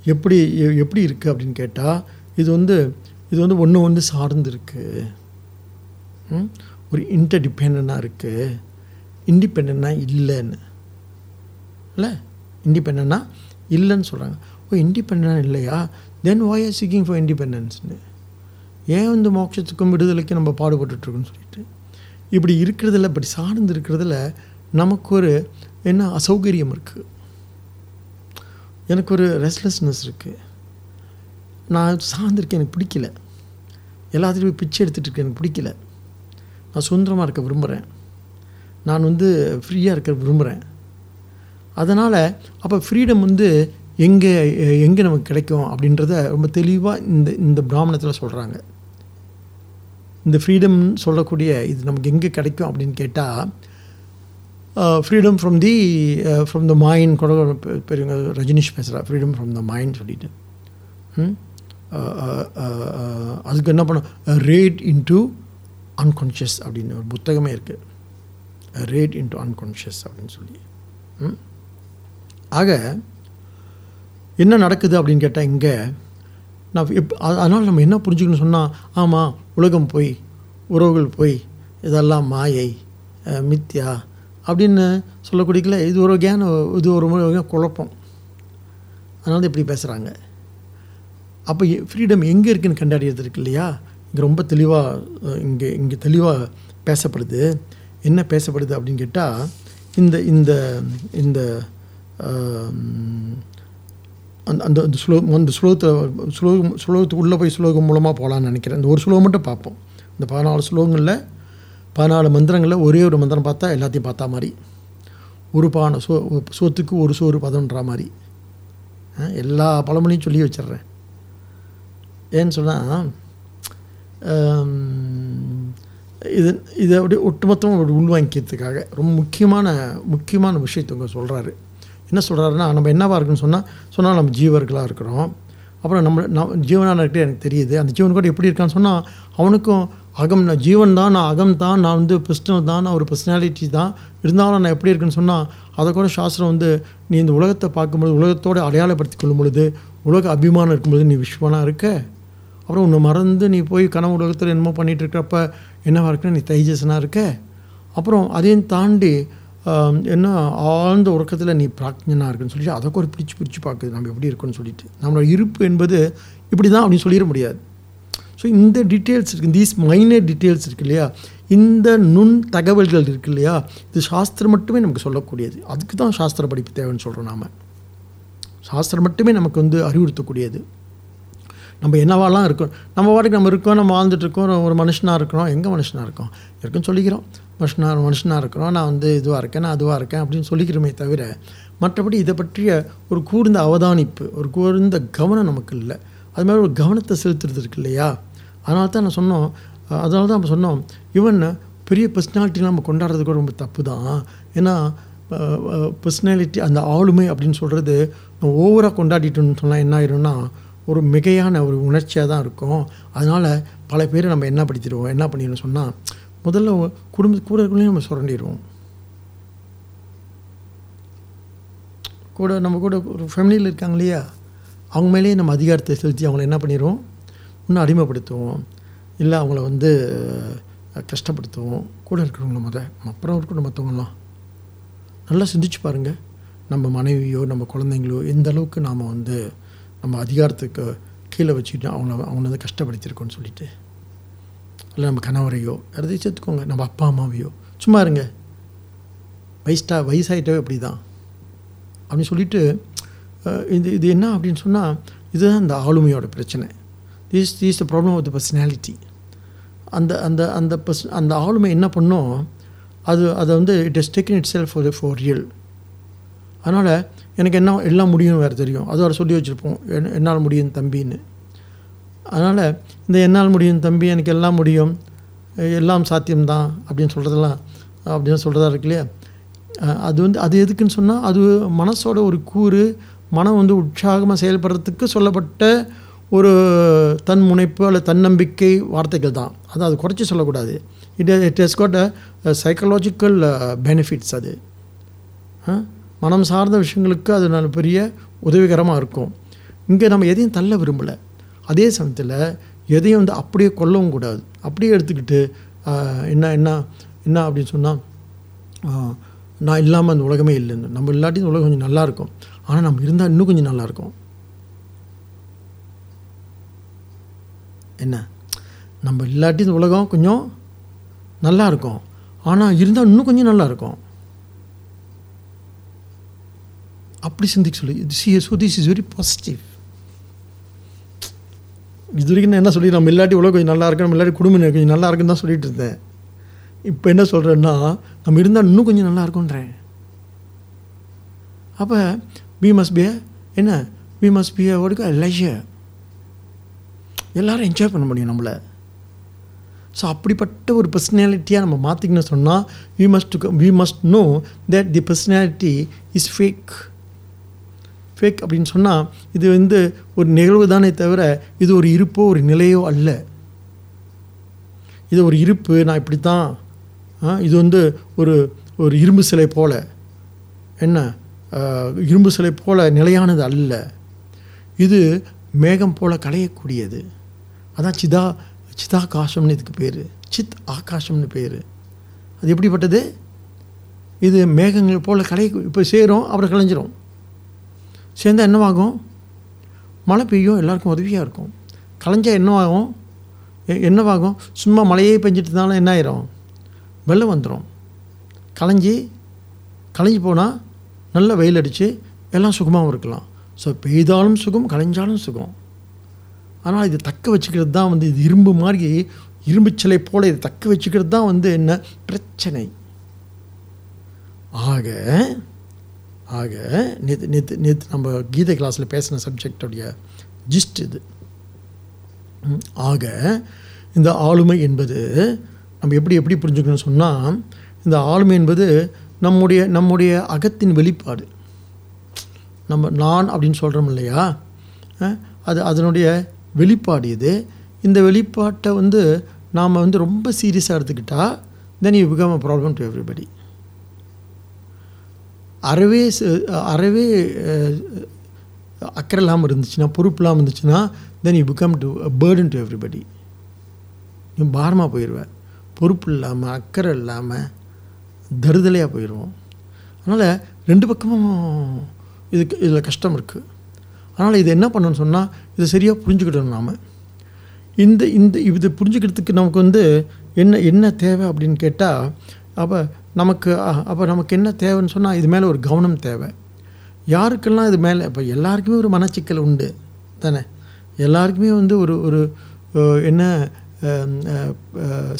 எப்படி எப்படி இருக்குது அப்படின்னு கேட்டால் இது வந்து இது வந்து ஒன்று ஒன்று சார்ந்து இருக்குது ஒரு இன்டர்டிபெண்டாக இருக்குது இண்டிபெண்ட்டாக இல்லைன்னு. இல்லை? இண்டிபெண்ட்டாக இல்லைன்னு சொல்கிறாங்க ஓ இண்டிபெண்டாக இல்லையா? Then why are seeking for இண்டிபெண்டன்ஸ்னு ஏன் வந்து மோட்சத்துக்கும் விடுதலைக்கும் நம்ம பாடுபட்டுட்ருக்கோன்னு சொல்லிட்டு. இப்படி இருக்கிறதுல இப்படி சார்ந்து இருக்கிறதுல நமக்கு ஒரு என்ன அசௌகரியம் இருக்குது எனக்கு ஒரு ரெஸ்ட்லெஸ்னஸ் இருக்குது நான் சார்ந்திருக்கேன் எனக்கு பிடிக்கல. எல்லாத்துலேயும் போய் பிச்சை எடுத்துகிட்டு இருக்கேன் எனக்கு பிடிக்கல. நான் சுதந்திரமாக இருக்க விரும்புகிறேன் நான் வந்து ஃப்ரீயாக இருக்க விரும்புகிறேன் அதனால் அப்போ ஃப்ரீடம் வந்து எங்கே எங்கே நமக்கு கிடைக்கும் அப்படின்றத ரொம்ப தெளிவாக இந்த இந்த பிராமணத்தில் சொல்கிறாங்க இந்த ஃப்ரீடம்னு சொல்லக்கூடிய இது நமக்கு எங்கே கிடைக்கும் அப்படின்னு கேட்டால் freedom from the from the mind கூட பெரியவங்க ரஜினிஷ் பேசுகிறா ஃப்ரீடம் ஃப்ரம் த மைண்ட் சொல்லிட்டு ம்? Uh, uh, uh, அதுக்கு என்ன பண்ண ரேட் இன்டு அன்கான்ஷியஸ் அப்படின்னு ஒரு புத்தகமே இருக்குது ரேட் இன்டு அன்கான்ஷியஸ் அப்படின்னு சொல்லி ம்? ஆக என்ன நடக்குது அப்படின்னு கேட்டால் இங்கே நான் எப் அதனால் நம்ம என்ன புரிஞ்சுக்கணும் சொன்னால் ஆமாம் உலகம் போய் உறவுகள் போய் இதெல்லாம் மாயை மித்யா அப்படின்னு சொல்லக்கூடியல இது ஒரு வகையான இது ஒரு வகையான குழப்பம். அதனால தான் இப்படி பேசுகிறாங்க அப்போ ஃப்ரீடம் எங்கே இருக்குன்னு கண்டாடியது இருக்கு இல்லையா? இங்கே ரொம்ப தெளிவாக இங்கே இங்கே தெளிவாக பேசப்படுது. என்ன பேசப்படுது அப்படின்னு கேட்டால் இந்த இந்த இந்த அந்த அந்த அந்த ஸ்லோ அந்த ஸ்லோகத்தை ஸ்லோகம் ஸ்லோகத்துக்கு உள்ளே போய் ஸ்லோகம் மூலமாக போகலான்னு நினைக்கிறேன். இந்த ஒரு ஸ்லோகம் மட்டும் பார்ப்போம். இந்த பதினாலு ஸ்லோகங்களில் பதினாலு மந்திரங்களில் ஒரே ஒரு மந்திரம் பார்த்தா எல்லாத்தையும் பார்த்தா மாதிரி. ஒரு பானை சோ சோத்துக்கு ஒரு சோறு பதம்ன்ற மாதிரி. எல்லா பழமொழியும் சொல்லி வச்சிடுறேன். ஏன்னு சொன்னால் இது இதை அப்படியே ஒட்டுமொத்தமாக உள்வாங்கிக்கிறதுக்காக ரொம்ப முக்கியமான முக்கியமான விஷயத்தை உங்க சொல்கிறாரு என்ன சொல்கிறாருன்னா நம்ம என்னவாக இருக்குன்னு சொன்னால் சொன்னால் நம்ம ஜீவர்களாக இருக்கிறோம். அப்புறம் நம்ம நம் ஜீவனாக இருக்கிறது எனக்கு தெரியுது. அந்த ஜீவன் கூட எப்படி இருக்கான்னு சொன்னால் அவனுக்கும் அகம் நான் ஜீவன் தான் நான் அகம் தான் நான் வந்து பர்சனல் தான் நான் ஒரு பர்சனாலிட்டி தான். இருந்தாலும் நான் எப்படி இருக்குன்னு சொன்னால் அதை கூட சாஸ்திரம் வந்து நீ இந்த உலகத்தை பார்க்கும்பொழுது உலகத்தோடு அடையாளப்படுத்தி கொள்ளும் பொழுது உலக அபிமானம் இருக்கும்பொழுது நீ விஸ்வனாக இருக்க? அப்புறம் உன்னை மறந்து நீ போய் கனவு உலகத்தில் என்னமோ பண்ணிகிட்டு இருக்கிறப்ப என்னவா இருக்குன்னா நீ தைஜசனாக இருக்க? அப்புறம் அதையும் தாண்டி என்ன ஆழ்ந்த உறக்கத்தில் நீ பிராக்ஞனாக இருக்குன்னு சொல்லிட்டு அதை கூட பிடிச்சு பிடிச்சு பார்க்குது. நம்ம எப்படி இருக்குன்னு சொல்லிட்டு. நம்மளோட இருப்பு என்பது இப்படி தான் அப்படின்னு சொல்லிட முடியாது. ஸோ இந்த டீட்டெயில்ஸ் இருக்குது தீஸ் மைனர் டீட்டெயில்ஸ் இருக்கு இல்லையா? இந்த நுண் தகவல்கள் இருக்கு இல்லையா? இது சாஸ்திரம் மட்டுமே நமக்கு சொல்லக்கூடியது. அதுக்கு தான் சாஸ்திர படிப்பு தேவைன்னு சொல்கிறோம் நாம். சாஸ்திரம் மட்டுமே நமக்கு வந்து அறிவுறுத்தக்கூடியது. நம்ம என்னவாலாம் இருக்கோம்? நம்ம வாட்டுக்கு நம்ம இருக்கோம் நம்ம வாழ்ந்துட்டுருக்கோம் ஒரு மனுஷனாக இருக்கிறோம். எங்கே மனுஷனாக இருக்கோம்? இருக்குன்னு சொல்லிக்கிறோம். மனுஷனாக மனுஷனாக இருக்கிறோம். நான் வந்து இதுவாக இருக்கேன் நான் அதுவாக இருக்கேன் அப்படின்னு சொல்லிக்கிறோமே தவிர மற்றபடி இதை பற்றிய ஒரு கூர்ந்த அவதானிப்பு ஒரு கூர்ந்த கவனம் நமக்கு இல்லை. அது மாதிரி ஒரு கவனத்தை செலுத்துறது இருக்கு இல்லையா? அதனால தான் நான் சொன்னோம். அதனால தான் நம்ம சொன்னோம். ஈவன் பெரிய பர்சனாலிட்டி நம்ம கொண்டாடுறது கூட ரொம்ப தப்பு தான் ஏன்னா பர்சனாலிட்டி அந்த ஆளுமை அப்படின்னு சொல்கிறது நம்ம ஓவராக கொண்டாடிட்டோம்னு சொன்னால் என்ன ஆயிரும்னா ஒரு மிகையான ஒரு உணர்ச்சியாக தான் இருக்கும். அதனால் பல பேரை நம்ம என்ன படுத்திடுவோம் என்ன பண்ணிடணும் சொன்னால் முதல்ல குடும்ப கூட இருக்கவங்களையும் நம்ம சுரண்டிடுவோம். கூட நம்ம கூட ஒரு ஃபேமிலியில் இருக்காங்க இல்லையா? அவங்க மேலேயே நம்ம அதிகாரத்தை செலுத்தி அவங்கள என்ன பண்ணிடுவோம்? இன்னும் அடிமைப்படுத்துவோம். இல்லை அவங்கள வந்து கஷ்டப்படுத்துவோம். கூட இருக்கிறவங்கள முத அப்புறம் இருக்கணும் மற்றவங்களாம் நல்லா சிந்திச்சு பாருங்கள் நம்ம மனைவியோ நம்ம குழந்தைங்களோ எந்த அளவுக்கு நாம் வந்து நம்ம அதிகாரத்துக்கு கீழே வச்சுக்கிட்டு அவங்கள அவங்கள வந்து கஷ்டப்படுத்திருக்கோன்னு சொல்லிட்டு. இல்லை நம்ம கணவரையோ யாராவது சேர்த்துக்கோங்க. நம்ம அப்பா அம்மாவையோ. சும்மா இருங்க. வயசா வயசாகிட்டவே அப்படி தான் அப்படின்னு சொல்லிட்டு இது இது என்ன அப்படின்னு சொன்னால் இதுதான் இந்த ஆளுமையோட பிரச்சனை. This these the problem of the personality அந்த அந்த அந்த பர்ஸ் அந்த ஆளுமை என்ன பண்ணும்? அது அதை வந்து it is taken it self for for real அதனால் எனக்கு என்ன எல்லாம் முடியும் வேறு தெரியும். அது அவர் சொல்லி வச்சுருப்போம். என்- என்னால் முடியும் தம்பின்னு. அதனால் இந்த என்னால் முடியும் தம்பி எனக்கு எல்லாம் முடியும் எல்லாம் சாத்தியம்தான் அப்படின்னு சொல்கிறதெல்லாம் அப்படின்னு சொல்கிறதா இருக்கு இல்லையா? அது வந்து அது எதுக்குன்னு சொன்னால் அது மனசோட ஒரு கூறு மனம் வந்து உற்சாகமாக செயல்படுறதுக்கு சொல்லப்பட்ட ஒரு தன் முனைப்பு அல்லது தன்னம்பிக்கை வார்த்தைகள் தான். அது uh, அது குறைச்சி சொல்லக்கூடாது. It it has got a psychological benefits அது. மனம் சார்ந்த விஷயங்களுக்கு அது நல்ல பெரிய உதவிகரமாக இருக்கும். இங்கே நம்ம எதையும் தள்ள விரும்பலை. அதே சமயத்தில் எதையும் வந்து அப்படியே கொல்லவும் கூடாது. அப்படியே எடுத்துக்கிட்டு என்ன என்ன என்ன அப்படின்னு சொன்னால் நான் இல்லாமல் அந்த உலகமே இல்லைன்னு. நம்ம இல்லாட்டி இந்த உலகம் கொஞ்சம் நல்லாயிருக்கும் ஆனால் நம்ம இருந்தால் இன்னும் கொஞ்சம் நல்லாயிருக்கும் என்ன? நம்ம இல்லாட்டி இந்த உலகம் கொஞ்சம் நல்லா இருக்கும் ஆனால் இருந்தால் இன்னும் கொஞ்சம் நல்லா இருக்கும் அப்படி சிந்திக்க சொல்லி. See so this is very positive இது வரைக்கும் நான் என்ன சொல்லி நம்ம இல்லாட்டி உலகம் கொஞ்சம் நல்லா இருக்கு நம்ம இல்லாட்டி குடும்பம் கொஞ்சம் நல்லா இருக்குன்னு தான் சொல்லிட்டு இருந்தேன். இப்போ என்ன சொல்கிறேன்னா நம்ம இருந்தால் இன்னும் கொஞ்சம் நல்லா இருக்கும்ன்றேன் அப்போ வி மஸ்ட் பி என்ன? வி மஸ்ட் பி ஒடுக்க லெஷர் எல்லோரும் என்ஜாய் பண்ண முடியும் நம்மளை. ஸோ அப்படிப்பட்ட ஒரு பர்சனாலிட்டியாக நம்ம மாற்றிக்கணும் சொன்னால் we must we must know that the personality is fake fake அப்படின்னு சொன்னால் இது வந்து ஒரு நிகழ்வு தானே தவிர இது ஒரு இருப்போ ஒரு நிலையோ அல்ல. இது ஒரு இருப்பு நான் இப்படி தான் இது வந்து ஒரு ஒரு இரும்பு சிலை போல். என்ன? இரும்பு சிலை போல் நிலையானது அல்ல. இது மேகம் போல் களையக்கூடியது அதான் சிதா சிதாகாசம்னு இதுக்கு பேர். சித் ஆகாசம்னு பேர். அது எப்படிப்பட்டது? இது மேகங்கள் போல் கலை இப்போ சேரும் அப்புறம் கலைஞ்சிரும். சேர்ந்தா என்னவாகும்? மழை பெய்யும் எல்லாருக்கும் உதவியாக இருக்கும். கலைஞ்சால் என்னவாகும்? எ- என்னவாகும்? சும்மா மழையே பெஞ்சிட்டு இருந்தாலும் என்ன ஆயிரும்? வெள்ளம் வந்துடும் கலைஞ்சி கலைஞ்சி போனால் நல்ல வெயில் அடித்து எல்லாம் சுகமாகவும் இருக்கலாம். ஸோ பெய்தாலும் சுகம் கலைஞ்சாலும் சுகம். ஆனால் இது தக்க வச்சுக்கிறது தான் வந்து இது இரும்பு மாதிரி இரும்புச்சலை போல இதை தக்க வச்சுக்கிறது தான் வந்து என்ன? பிரச்சனை. ஆக ஆக நேற்று நேற்று நேற்று நம்ம கீதை கிளாஸில் பேசின சப்ஜெக்டுடைய ஜிஸ்ட் இது. ஆக இந்த ஆளுமை என்பது நம்ம எப்படி எப்படி புரிஞ்சுக்கணும்னு சொன்னால் இந்த ஆளுமை என்பது நம்முடைய நம்முடைய அகத்தின் வெளிப்பாடு. நம்ம நான் அப்படின்னு சொல்கிறோம் இல்லையா? அது அதனுடைய வெளிப்பாடு இது இந்த வெளிப்பாட்டை வந்து நாம் வந்து ரொம்ப சீரியஸாக எடுத்துக்கிட்டால் then you become a problem to everybody அறவே அறவே அக்கறை இல்லாமல் இருந்துச்சுன்னா பொறுப்பு இல்லாமல் இருந்துச்சுன்னா then you become to burden to everybody நீ பாரமாக போயிடுவேன் பொறுப்பு இல்லாமல் அக்கறை இல்லாமல் தருதலையாக போயிடுவோம் அதனால் ரெண்டு பக்கமும் இதுக்கு இதில் கஷ்டம் இருக்குது அதனால் இது என்ன பண்ணணும்னு சொன்னால் இதை சரியாக புரிஞ்சுக்கிடணும் நாம். இந்த இந்த இது புரிஞ்சுக்கிறதுக்கு நமக்கு வந்து என்ன என்ன தேவை அப்படின்னு கேட்டால் அப்போ நமக்கு அப்போ நமக்கு என்ன தேவைன்னு சொன்னால் இது மேலே ஒரு கவனம் தேவை. யாருக்கெல்லாம் இது மேலே இப்போ எல்லாருக்குமே ஒரு மனச்சிக்கல் உண்டு தானே? எல்லாருக்குமே வந்து ஒரு ஒரு என்ன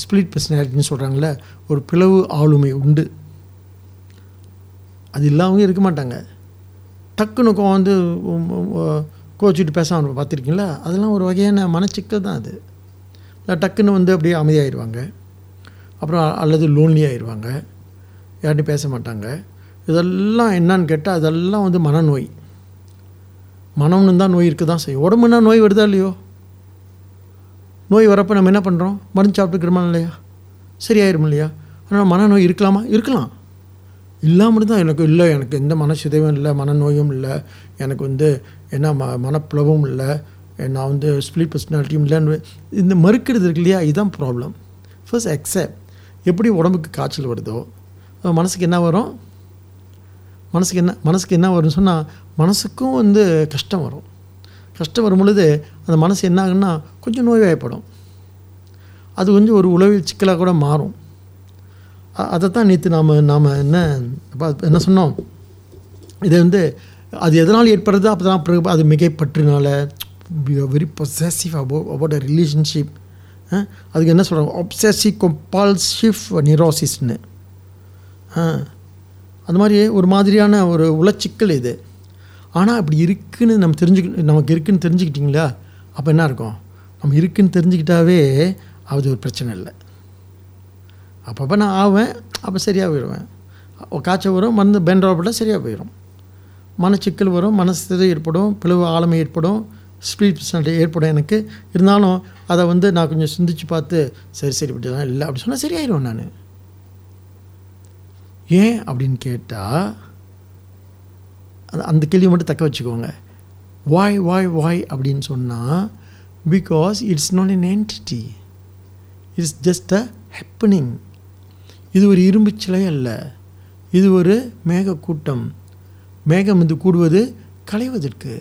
ஸ்பிளிட் பர்சனாலிட்டின்னு சொல்கிறாங்களே ஒரு பிளவு ஆளுமை உண்டு. அது இல்லாமல் இருக்க மாட்டாங்க. டக்குன்னு கோ வந்து கோச்சிட்டு பேசாம பார்த்துருக்கீங்களா? அதெல்லாம் ஒரு வகையான மனச்சிக்கல் தான் அது. இல்லை டக்குன்னு வந்து அப்படியே அமைதியாகிடுவாங்க அப்புறம் அல்லது லோன்லி ஆயிடுவாங்க யார்ட்டையும் பேச மாட்டாங்க. இதெல்லாம் என்னன்னு கேட்டால் அதெல்லாம் வந்து மனநோய். மனம்னு தான் நோய் இருக்க தான் செய்யும். உடம்புனா நோய் வருதா இல்லையோ? நோய் வரப்போ நம்ம என்ன பண்ணுறோம் மருந்து சாப்பிட்டுக்கிறோமா இல்லையா? சரியாயிரும் இல்லையா? ஆனால் மனநோய் இருக்கலாமா? இருக்கலாம். இல்லாமல் தான் எனக்கு இல்லை. எனக்கு எந்த மனசிதைவும் இல்லை மனநோயும் இல்லை. எனக்கு வந்து என்ன ம மனப்பிளவும் இல்லை. நான் வந்து ஸ்பிளிட் பர்சனாலிட்டியும் இல்லைன்னு இந்த மறுக்கிறது இருக்கு இல்லையா? இதுதான் ப்ராப்ளம் ஃபர்ஸ்ட் அக்செப்ட் எப்படி உடம்புக்கு காய்ச்சல் வருதோ மனசுக்கு என்ன வரும்? மனசுக்கு என்ன மனசுக்கு என்ன வரும்னு சொன்னால் மனசுக்கும் வந்து கஷ்டம் வரும். கஷ்டம் வரும் பொழுது அந்த மனசு என்ன ஆகுன்னா கொஞ்சம் நோய்வாய்ப்படும். அது கொஞ்சம் ஒரு உளவில் சிக்கலாக கூட மாறும். அதை தான் நேற்று நாம் நாம் என்ன என்ன சொன்னோம்? இது வந்து அது எதனால் ஏற்படுறது அப்போ தான் பிறகு அது மிகைப்பற்றினால வெரி பொசசிவ் அபோ அபவுட் அ ரிலேஷன்ஷிப் அதுக்கு என்ன சொல்கிறாங்க ஒப்சசிவ் கொம்பால்சிவ் நிரோசிஸ்னு அந்த மாதிரி ஒரு மாதிரியான ஒரு உளச்சிக்கல் இது. ஆனால் அப்படி இருக்குன்னு நம்ம தெரிஞ்சுக்க நமக்கு இருக்குன்னு தெரிஞ்சுக்கிட்டிங்களா? அப்போ என்ன இருக்கும்? நம்ம இருக்குன்னு தெரிஞ்சுக்கிட்டாவே அது ஒரு பிரச்சனை இல்லை. அப்பப்போ நான் ஆவேன் அப்போ சரியாக போயிடுவேன். காய்ச்சல் வரும் மருந்து பென்ட்ராப்பட்டால் சரியாக போயிடும். மனச்சிக்கல் வரும் மனசு ஏற்படும் பிளவு ஆழமை ஏற்படும் ஸ்பீட் பிரச்சனை ஏற்படும் எனக்கு. இருந்தாலும் அதை வந்து நான் கொஞ்சம் சிந்திச்சு பார்த்து சரி சரி இப்படிலாம் இல்லை அப்படி சொன்னால் சரியாயிடுவேன் நான். ஏன் அப்படின்னு கேட்டால் அந்த கேள்வி மட்டும் தக்க வச்சுக்கோங்க. வாய் வாய் வாய் அப்படின்னு சொன்னால் because it's not an entity it's just a happening இது ஒரு இரும்பு சிலை அல்ல. இது ஒரு மேகக்கூட்டம். மேகம் வந்து கூடுவது களைவதற்கு.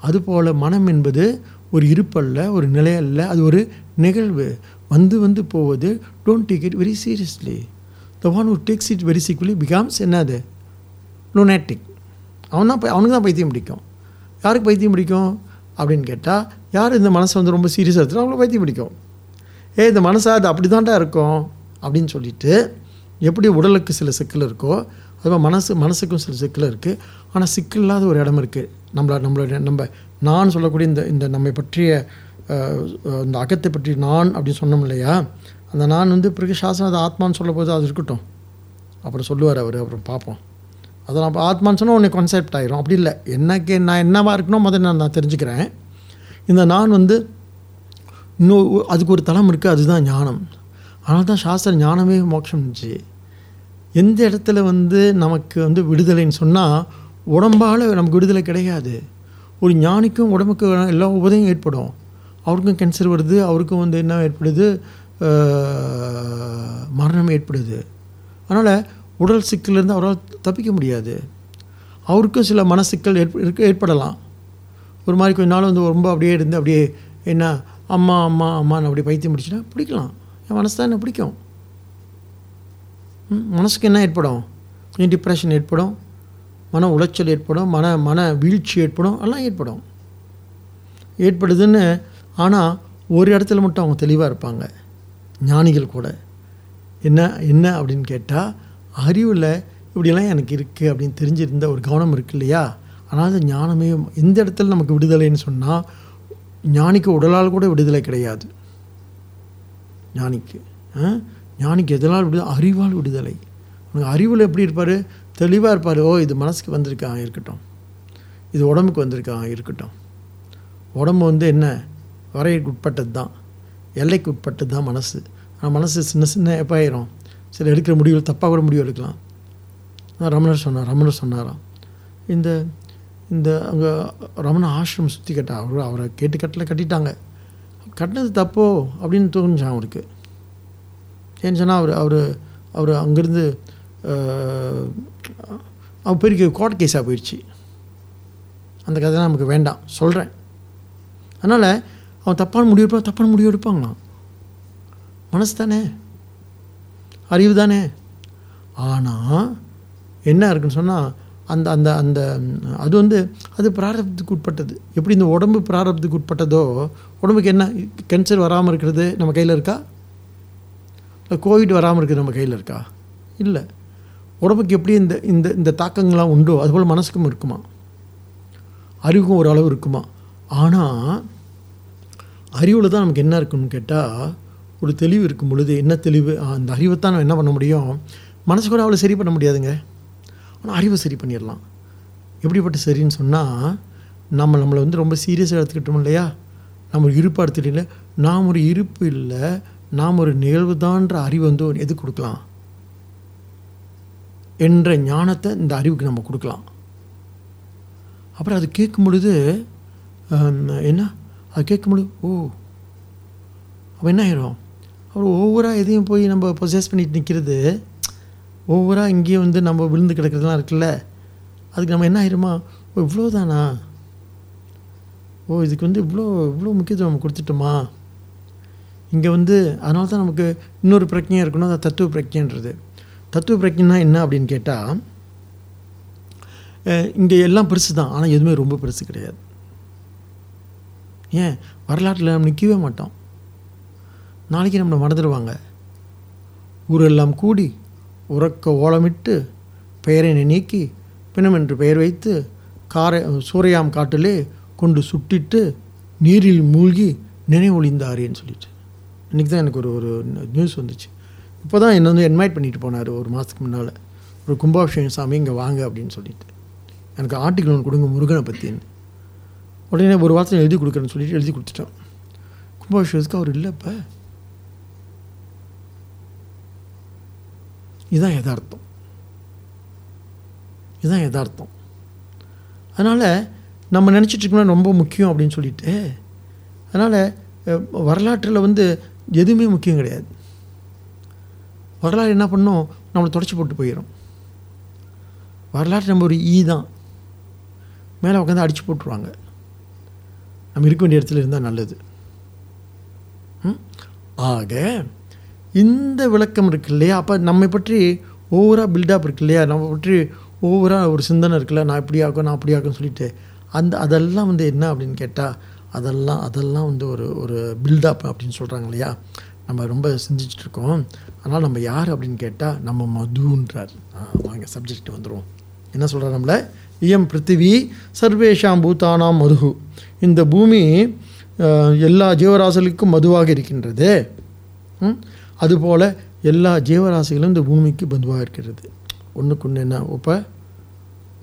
அதுபோல் மனம் என்பது ஒரு இருப்பல்ல ஒரு நிலை அல்ல அது ஒரு நிகழ்வு. வந்து வந்து போவது don't take it very seriously the one who takes it very seriously becomes என்னது? லூனாட்டிக் அவன் தான் அவனுக்கு தான் பைத்தியம் பிடிக்கும். யாருக்கு பைத்தியம் பிடிக்கும்? அப்படின்னு கேட்டால் யார் இந்த மனசை வந்து ரொம்ப சீரியஸாக எடுத்துகிட்டு அவங்களுக்கு பைத்தியம் பிடிக்கும்? ஏ இந்த மனசா அது அப்படி தான்டா இருக்கும்? அப்படின்னு சொல்லிட்டு எப்படி உடலுக்கு சில சிக்கல் இருக்கோ அதுமாதிரி மனசு மனசுக்கும் சில சிக்கல் இருக்குது ஆனால் சிக்கல் இல்லாத ஒரு இடம் இருக்குது நம்மள நம்மளுடைய நம்ம நான் சொல்லக்கூடிய இந்த இந்த நம்மை பற்றிய இந்த அகத்தை பற்றி நான் அப்படின்னு சொன்னோம் இல்லையா? அந்த நான் வந்து பிறகு சாசனம் அது ஆத்மான்னு சொல்ல போது அது இருக்கட்டும். அப்புறம் சொல்லுவார் அவர் அப்புறம் பார்ப்போம். அதை நான் ஆத்மான்னு சொன்னால் உன்னை கான்செப்ட் ஆயிரும். அப்படி இல்லை. என்னக்கு நான் என்னவாக இருக்கணும் முதல்ல நான் நான் தெரிஞ்சுக்கிறேன். இந்த நான் வந்து இன்னும் அதுக்கு ஒரு தளம் இருக்குது அதுதான் ஞானம். அதனால தான் சாஸ்திர ஞானமே மோட்சம் இருந்துச்சு எந்த இடத்துல வந்து நமக்கு வந்து விடுதலைன்னு சொன்னால் உடம்பால் நமக்கு விடுதலை கிடையாது. ஒரு ஞானிக்கும் உடம்புக்கு எல்லா உபதையும் ஏற்படும். அவருக்கும் கேன்சர் வருது அவருக்கும் வந்து என்ன ஏற்படுது? மரணம் ஏற்படுது. அதனால் உடல் சிக்கலேருந்து அவரால் தப்பிக்க முடியாது. அவருக்கும் சில மன சிக்கல் ஏற்ப ஏற்படலாம். ஒரு மாதிரி கொஞ்ச நாள் வந்து ரொம்ப அப்படியே இருந்து அப்படியே என்ன அம்மா அம்மா அம்மான்னு அப்படியே பைத்தியம் முடிச்சுன்னா பிடிக்கலாம். என் மனசு தான் என்ன பிடிக்கும். மனசுக்கு என்ன ஏற்படும்? கொஞ்சம் டிப்ரெஷன் ஏற்படும். மன உளைச்சல் ஏற்படும். மன மன வீழ்ச்சி ஏற்படும். எல்லாம் ஏற்படும். ஏற்படுதுன்னு ஆனால் ஒரு இடத்துல மட்டும் அவங்க தெளிவாக இருப்பாங்க. ஞானிகள் கூட. என்ன என்ன அப்படின்னு கேட்டால் அறிவில் இப்படியெல்லாம் எனக்கு இருக்குது அப்படின்னு தெரிஞ்சிருந்த ஒரு கவனம் இருக்கு இல்லையா? ஆனால் ஞானமே எந்த இடத்துல நமக்கு விடுதலைன்னு சொன்னால் ஞானிக்கு உடலால் கூட விடுதலை கிடையாது. ஞானிக்கு ஞானிக்கு எதனால் விடுதலை அறிவால் விடுதலை. உனக்கு அறிவில் எப்படி இருப்பார்? தெளிவாக இருப்பார். ஓ இது மனசுக்கு வந்திருக்கா? இருக்கட்டும். இது உடம்புக்கு வந்திருக்கா? இருக்கட்டும். உடம்பு வந்து என்ன? வரையறைக்கு உட்பட்டது தான் எல்லைக்கு உட்பட்டது தான் மனசு. ஆனால் மனசு சின்ன சின்ன எப்பாயிரும் சில எடுக்கிற முடிவுகள் தப்பாக கூட முடிவு எடுக்கலாம். ரமணர் சொன்னார் ரமணர் சொன்னாராம். இந்த இந்த அங்கே ரமண ஆசிரமம் சுற்றி கட்ட அவர் அவரை கேட்டு கட்டில் கட்டிட்டாங்க. கட்டினது தப்போ? அப்படின்னு தோணுச்சான் அவருக்கு. ஏன்னு சொன்னால் அவர் அவர் அவர் அங்கேருந்து அவர் பெரிய கோர்ட் கேஸாக போயிடுச்சு அந்த கதை நமக்கு வேண்டாம். சொல்கிறேன் அதனால் அவன் தப்பான முடிவு எடுப்பான் தப்பான முடிவு எடுப்பாங்களாம். மனசு தானே? அறிவு தானே? ஆனால் என்ன இருக்குன்னு சொன்னால் அந்த அந்த அந்த அது வந்து அது பிராரப்தத்துக்கு உட்பட்டது. எப்படி இந்த உடம்பு பிராரப்தத்துக்கு உட்பட்டதோ உடம்புக்கு என்ன கேன்சர் வராமல் இருக்கிறது நம்ம கையில் இருக்கா? கோவிட் வராமல் இருக்குது நம்ம கையில் இருக்கா? இல்லை. உடம்புக்கு எப்படி இந்த இந்த இந்த தாக்கங்கள்லாம் உண்டோ அதுபோல் மனசுக்கும் இருக்குமா? அறிவுக்கும் ஒரு இருக்குமா? ஆனால் அறிவில் தான் நமக்கு என்ன இருக்குன்னு கேட்டால் ஒரு தெளிவு இருக்கும் பொழுது என்ன தெளிவு? அந்த அறிவை தான் நம்ம என்ன பண்ண முடியும்? மனசு கூட அவ்வளோ சரி பண்ண முடியாதுங்க. ஆனால் அறிவை சரி பண்ணிடலாம். எப்படிப்பட்ட சரின்னு சொன்னால் நம்ம நம்மளை வந்து ரொம்ப சீரியஸாக எடுத்துக்கிட்டோம் இல்லையா? நம்ம ஒரு இருப்பாக எடுத்துக்கிட்டு நாம் ஒரு இருப்பு இல்லை. நாம் ஒரு நிகழ்வு தான்ற அறிவு வந்து எது கொடுக்கலாம்? என்ற ஞானத்தை இந்த அறிவுக்கு நம்ம கொடுக்கலாம். அப்புறம் அது கேட்கும் பொழுது என்ன? அது கேட்கும் பொழுது ஓ அப்போ என்ன ஆயிரும்? அப்புறம் ஒவ்வொரு எதையும் போய் நம்ம பொசஸ் பண்ணிட்டு நிற்கிறது ஓவராக இங்கேயும் வந்து நம்ம விழுந்து கிடக்கிறதுலாம் இருக்குல்ல அதுக்கு நம்ம என்ன ஆயிருமா? ஓ இவ்வளோ தானா ஓ இதுக்கு வந்து இவ்வளோ இவ்வளோ முக்கியத்துவம் நம்ம கொடுத்துட்டோமா? இங்கே வந்து அதனால தான் நமக்கு இன்னொரு பிரச்சனையாக இருக்கணும் அது தத்துவ பிரச்சனைன்றது தத்துவ பிரச்சனைனா என்ன அப்படின்னு கேட்டால் இங்கே எல்லாம் பெருசு தான் ஆனால் எதுவுமே ரொம்ப பெருசு கிடையாது. ஏன்? வரலாற்றில் நம்ம நிற்கவே மாட்டோம். நாளைக்கு நம்மளை மறந்துடுவாங்க ஊரெல்லாம் கூடி உறக்க ஓலமிட்டு பெயரை நீக்கி பிணம் என்று பெயர் வைத்து காரை சூறையாம் காட்டிலே கொண்டு சுட்டிட்டு நீரில் மூழ்கி நினைவொழிந்தாரேன்னு சொல்லிட்டு. இன்றைக்கி தான் எனக்கு ஒரு ஒரு நியூஸ் வந்துச்சு. இப்போ தான் என்னை வந்து இன்வைட் பண்ணிட்டு போனார் ஒரு மாதத்துக்கு முன்னால். ஒரு கும்பாபிஷேகம் சாமி இங்கே வாங்க அப்படின்னு சொல்லிட்டு. எனக்கு ஆர்டிக்கல் ஒன்று கொடுங்க முருகனை பற்றின்னு உடனே ஒரு வாரத்தில் எழுதி கொடுக்குறேன்னு சொல்லிட்டு எழுதி கொடுத்துட்டோம். கும்பாபிஷேகத்துக்கு அவர் இல்லை இப்போ. இதுதான் யதார்த்தம். இதுதான் யதார்த்தம். அதனால் நம்ம நினச்சிட்ருக்கோம்னா ரொம்ப முக்கியம் அப்படின்னு சொல்லிட்டு அதனால் வரலாற்றில் வந்து எதுவுமே முக்கியம் கிடையாது. வரலாறு என்ன பண்ணும்? நம்மளை தொடச்சி போட்டு போயிடும் வரலாற்று நம்ம ஒரு ஈ தான். மேலே உட்காந்து அடித்து போட்டுருவாங்க. நம்ம இருக்க வேண்டிய இடத்துல இருந்தால் நல்லது. ஆக இந்த விளக்கம் இருக்கு இல்லையா? அப்போ நம்மை பற்றி ஓவராக பில்டப் இருக்கு இல்லையா? நம்ம பற்றி ஓவராக ஒரு சிந்தனை இருக்குல்ல? நான் இப்படி ஆகும் நான் அப்படி ஆகும்னு சொல்லிட்டு. அந்த அதெல்லாம் வந்து என்ன அப்படின்னு கேட்டால் அதெல்லாம் அதெல்லாம் வந்து ஒரு ஒரு பில்டப் அப்படின்னு சொல்கிறாங்க இல்லையா? நம்ம ரொம்ப சிந்திச்சுட்டு இருக்கோம். ஆனால் நம்ம யார் அப்படின்னு கேட்டால் நம்ம மதுன்றார். வாங்க சப்ஜெக்ட் வந்துடுவோம் என்ன சொல்கிறார் நம்மளை? இயம் பிருத்திவி சர்வேஷாம் பூத்தானாம் மதுகு. இந்த பூமி எல்லா ஜீவராசிகளுக்கும் மதுவாக இருக்கின்றது. அதுபோல் எல்லா ஜீவராசிகளும் இந்த பூமிக்கு பந்துவாக இருக்கிறது. ஒன்றுக்கு ஒன்று என்ன? உப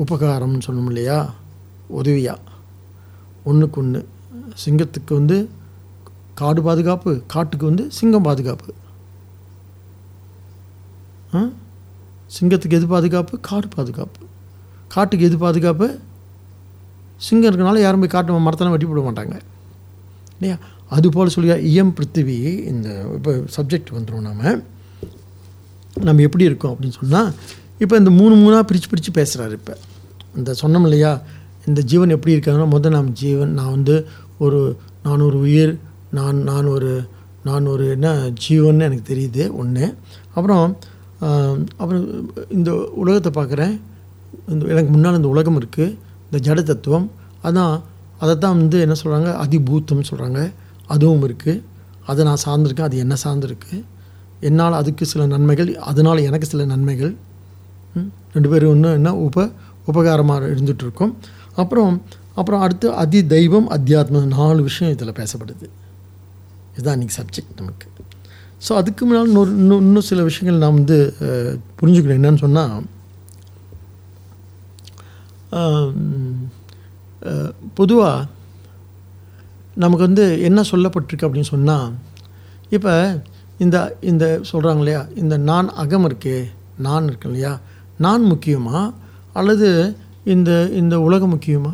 உபகாரம்னு சொல்லணும் இல்லையா? உதவியாக ஒன்றுக்கு ஒன்று சிங்கத்துக்கு வந்து காடு பாதுகாப்பு காட்டுக்கு வந்து சிங்கம் பாதுகாப்பு. சிங்கத்துக்கு எது பாதுகாப்பு? காடு பாதுகாப்பு. காட்டுக்கு எது பாதுகாப்பு? சிங்கம் இருக்கனால யாரும் போய் காட்டு மரத்தெல்லாம் வெட்டி போட மாட்டாங்க. இல்லையா? அதுபோல் சொல்லி இயம் பிருத்திவி இந்த இப்போ சப்ஜெக்ட் வந்துடும் நாம். நம்ம எப்படி இருக்கோம் அப்படின்னு சொன்னால் இப்போ இந்த மூணு மூணாக பிரித்து பிரித்து பேசுகிறாரு இப்போ. இந்த சொன்னோம் இல்லையா? இந்த ஜீவன் எப்படி இருக்காங்கன்னா முதல் நாம் ஜீவன் நான் வந்து ஒரு நான் ஒரு உயிர் நான் நான் ஒரு நான் ஒரு என்ன ஜீவன் எனக்கு தெரியுது ஒன்று அப்புறம் அப்புறம் இந்த உலகத்தை பார்க்குறேன். இந்த எனக்கு முன்னால் இந்த உலகம் இருக்குது இந்த ஜட தத்துவம். அதான் அதை தான் வந்து என்ன சொல்கிறாங்க அதிபூத்தம்னு சொல்கிறாங்க அதுவும் இருக்குது அதை நான் சார்ந்திருக்கேன் அது என்ன சார்ந்திருக்கு. என்னால் அதுக்கு சில நன்மைகள் அதனால் எனக்கு சில நன்மைகள். ரெண்டு பேரும் ஒன்று என்ன உப உபகாரமாக இருந்துகிட்ருக்கோம் அப்புறம் அப்புறம் அடுத்து அதி தெய்வம் அத்தியாத்மம் நாலு விஷயம் இதில் பேசப்படுது. இதுதான் இன்றைக்கி சப்ஜெக்ட் நமக்கு. ஸோ அதுக்கு முன்னால் இன்னொரு இன்னும் இன்னும் சில விஷயங்கள் நான் வந்து புரிஞ்சுக்கிறேன். என்னன்னு சொன்னால் பொதுவாக நமக்கு வந்து என்ன சொல்லப்பட்டிருக்கு அப்படின்னு சொன்னால் இப்போ இந்த இந்த சொல்கிறாங்க இல்லையா இந்த நான் அகம் இருக்கே நான் இருக்கு இல்லையா நான் முக்கியமா அல்லது இந்த இந்த உலகம் முக்கியமா?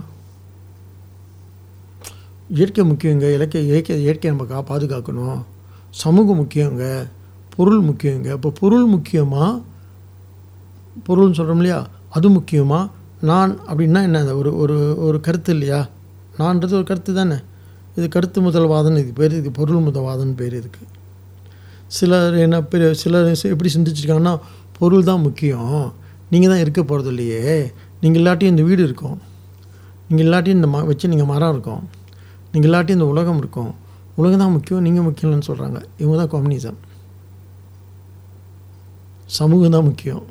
இயற்கை முக்கியங்க இலக்கிய இயற்கை இயற்கை நம்ம கா பாதுகாக்கணும். சமூகம் முக்கியங்க பொருள் முக்கியங்க. இப்போ பொருள் முக்கியமாக பொருள்னு சொல்கிறோம் இல்லையா? அது முக்கியமாக நான் அப்படின்னா என்ன? ஒரு ஒரு ஒரு கருத்து இல்லையா? நான்றது ஒரு கருத்து தானே? இது கருத்து முதல்வாதம் இது பேர் இது பொருள் முதல்வாதம்னு பேர் இருக்குது சிலர் என்ன பெரிய சிலர் எப்படி சிந்திச்சிருக்காங்கன்னா பொருள் தான் முக்கியம். நீங்கள் தான் இருக்க போகிறது இல்லையே. நீங்கள் இல்லாட்டியும் இந்த வீடு இருக்கும். நீங்கள் இல்லாட்டியும் இந்த ம வச்சு நீங்கள் மரம் இருக்கும். நீங்கள் இல்லாட்டி இந்த உலகம் இருக்கும். உலகம் தான் முக்கியம் நீங்கள் முக்கியம் இல்லைன்னு சொல்கிறாங்க இவங்க தான் கம்யூனிசம் சமூகம் தான் முக்கியம்.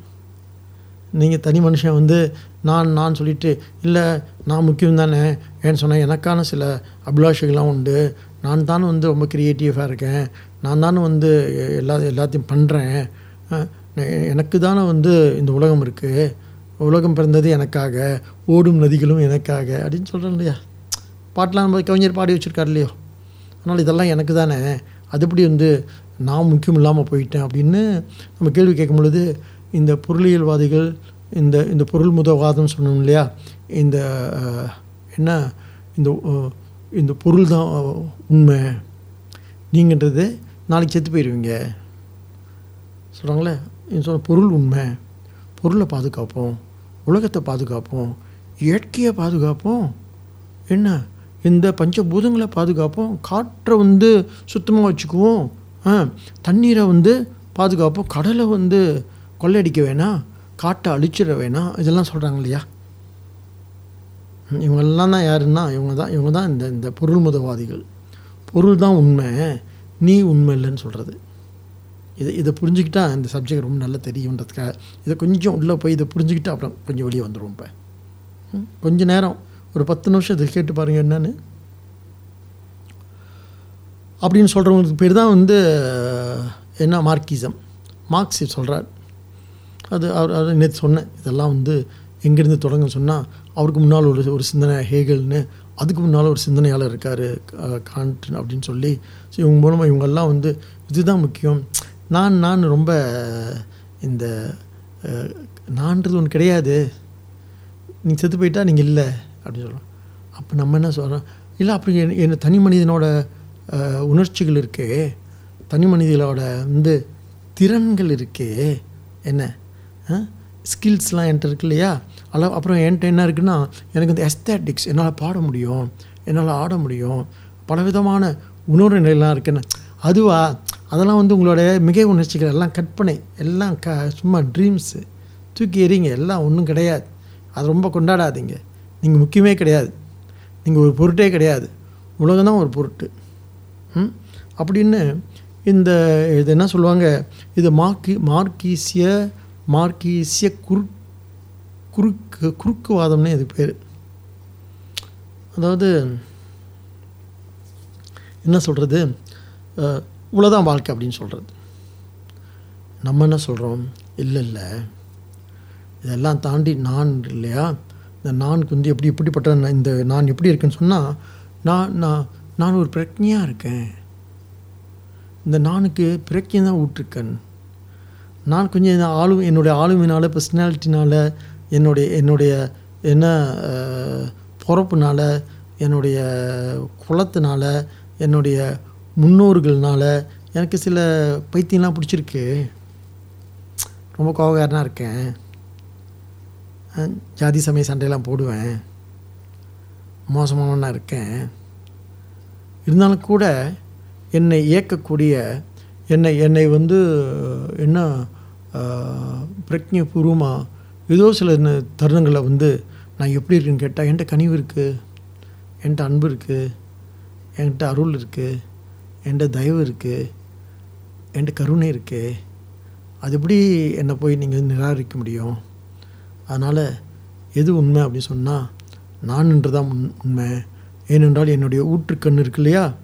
நீங்கள் தனி மனுஷன் வந்து நான் நான் சொல்லிட்டு இல்லை நான் முக்கியம் தானே? ஏன்னு சொன்னால் எனக்கான சில அபிலாஷைகள்லாம் உண்டு. நான் தானே வந்து ரொம்ப க்ரியேட்டிவாக இருக்கேன். நான் தானே வந்து எல்லா எல்லாத்தையும் பண்ணுறேன் எனக்கு தானே வந்து இந்த உலகம் இருக்குது உலகம் பிறந்தது எனக்காக ஓடும் நதிகளும் எனக்காக அப்படின்னு சொல்கிறேன் இல்லையா? பாட்டெலாம் நம்ம கவிஞர் பாடி வச்சுருக்காரு இல்லையோ? அதனால் இதெல்லாம் எனக்கு தானே. அது எப்படி வந்து நான் முக்கியம் இல்லாமல் போயிட்டேன் அப்படின்னு நம்ம கேள்வி கேட்கும் பொழுது இந்த பொருளியல்வாதிகள் இந்த இந்த பொருள் முதவாதம் சொன்னோம் இல்லையா? இந்த என்ன? இந்த இந்த பொருள் தான் உண்மை. நீங்கன்றது நாளைக்கு செத்து போயிடுவீங்க சொல்கிறாங்களே சொன்ன பொருள் உண்மை. பொருளை பாதுகாப்போம். உலகத்தை பாதுகாப்போம். இயற்கையை பாதுகாப்போம். என்ன? இந்த பஞ்சபூதங்களை பாதுகாப்போம். காற்றை வந்து சுத்தமாக வச்சுக்குவோம். ஆ தண்ணீரை வந்து பாதுகாப்போம். கடலை வந்து கொள்ளையடிக்க வேணாம். காட்டை அழிச்சிட வேணாம். இதெல்லாம் சொல்கிறாங்க இல்லையா? இவங்கெல்லாம் தான் யாருன்னா இவங்க தான் இவங்க தான் இந்த இந்த பொருள் முதவாதிகள். பொருள் தான் உண்மை. நீ உண்மை இல்லைன்னு சொல்கிறது இதை இதை புரிஞ்சுக்கிட்டா இந்த சப்ஜெக்ட் ரொம்ப நல்லா தெரியுன்றதுக்காக இதை கொஞ்சம் உள்ளே போய் இதை புரிஞ்சுக்கிட்டு அப்புறம் கொஞ்சம் வெளியே வந்துடுவோம் இப்போ. ம், நேரம். ஒரு பத்து நிமிஷத்தை கேட்டு பாருங்கள் என்னன்னு. அப்படின்னு சொல்கிறவங்களுக்கு பேர் தான் வந்து என்ன மார்க்கிசம் மார்க்ஸ் சொல்கிறார் அது அவர் அவர் நேற்று சொன்னேன். இதெல்லாம் வந்து எங்கேருந்து தொடங்க சொன்னால் அவருக்கு முன்னால் ஒரு ஒரு சிந்தனை ஹேகல்னு அதுக்கு முன்னால் ஒரு சிந்தனையாளர் இருக்கார் காண்ட் அப்படின்னு சொல்லி. ஸோ இவங்க மூலமாக இவங்கெல்லாம் வந்து இதுதான் முக்கியம். நான் நான் ரொம்ப இந்த நான்றது ஒன்று கிடையாது. நீங்கள் செத்து போயிட்டா நீங்கள் இல்லை. அப்படின்னு சொல்கிறோம் அப்போ நம்ம என்ன சொல்கிறோம் இல்லை அப்படி என் என்ன தனி மனிதனோட உணர்ச்சிகள் இருக்கே. தனி மனிதனோட வந்து திறன்கள் இருக்கே. என்ன? ஸ்கில்ஸ்லாம் என்கிட்ட இருக்கு இல்லையா? அல்ல அப்புறம் என்கிட்ட என்ன இருக்குன்னா எனக்கு இந்த எஸ்தேட்டிக்ஸ் என்னால் பாட முடியும் என்னால் ஆட முடியும் பலவிதமான உணர்வு நிலையெல்லாம் இருக்குன்னு அதுவா? அதெல்லாம் வந்து உங்களோட மிகை உணர்ச்சிகள் எல்லாம் கற்பனை எல்லாம் க சும்மா ட்ரீம்ஸு தூக்கி எறிங்க. எல்லாம் ஒன்றும் கிடையாது. அது ரொம்ப கொண்டாடாதீங்க. நீங்கள் முக்கியமே கிடையாது. நீங்கள் ஒரு பொருட்டே கிடையாது. உலகம் தான் ஒரு பொருட்டு. ம்? அப்படின்னு இந்த இது என்ன சொல்லுவாங்க? இது மார்க்கி மார்க்கீசிய மார்க்கீசிய குறு குறுக்கு குறுக்குவாதம்னு இது பேர். அதாவது என்ன சொல்கிறது இவ்வளோதான் வாழ்க்கை அப்படின்னு சொல்கிறது நம்ம என்ன சொல்கிறோம் இல்லை இல்லை. இதெல்லாம் தாண்டி நான் இல்லையா? இந்த நான்கு வந்து எப்படி எப்படிப்பட்ட நான் இந்த நான் எப்படி இருக்குன்னு சொன்னால் நான் நான் நான் ஒரு பிரக்ஞையாக இருக்கேன். இந்த நானுக்கு பிரக்ஞை தான் விட்டுருக்கேன் நான் கொஞ்சம் ஆளு என்னுடைய ஆளுமையினால் பர்சனாலிட்டினால் என்னுடைய என்னுடைய என்ன பிறப்புனால் என்னுடைய குலத்தினால என்னுடைய முன்னோர்கள்னால எனக்கு சில பைத்தியம்லாம் பிடிச்சிருக்கு. ரொம்ப கோபக்காரனாக இருக்கேன். ஜாதி சமய சண்டையெல்லாம் போடுவேன். மோசமானவனா இருக்கேன். இருந்தாலும் கூட என்னை இயக்கக்கூடிய என்னை என்னை வந்து என்ன பிரஜ்ஞபூர்வமாக ஏதோ சில தருணங்களை வந்து நான் எப்படி இருக்குன்னு கேட்டால் என்கிட்ட கனிவு இருக்குது என்கிட்ட அன்பு இருக்குது என்கிட்ட அருள் இருக்குது என்கிட்ட தயவு இருக்குது என்கிட்ட கருணை இருக்குது அது எப்படி என்னை போய் நீங்கள் நிராகரிக்க முடியும்? அதனால் எது உண்மை அப்படின்னு சொன்னால் நான் என்று தான் உண் உண்மை. ஏனென்றால் என்னுடைய ஊற்றுக்கண் இருக்கு இல்லையா?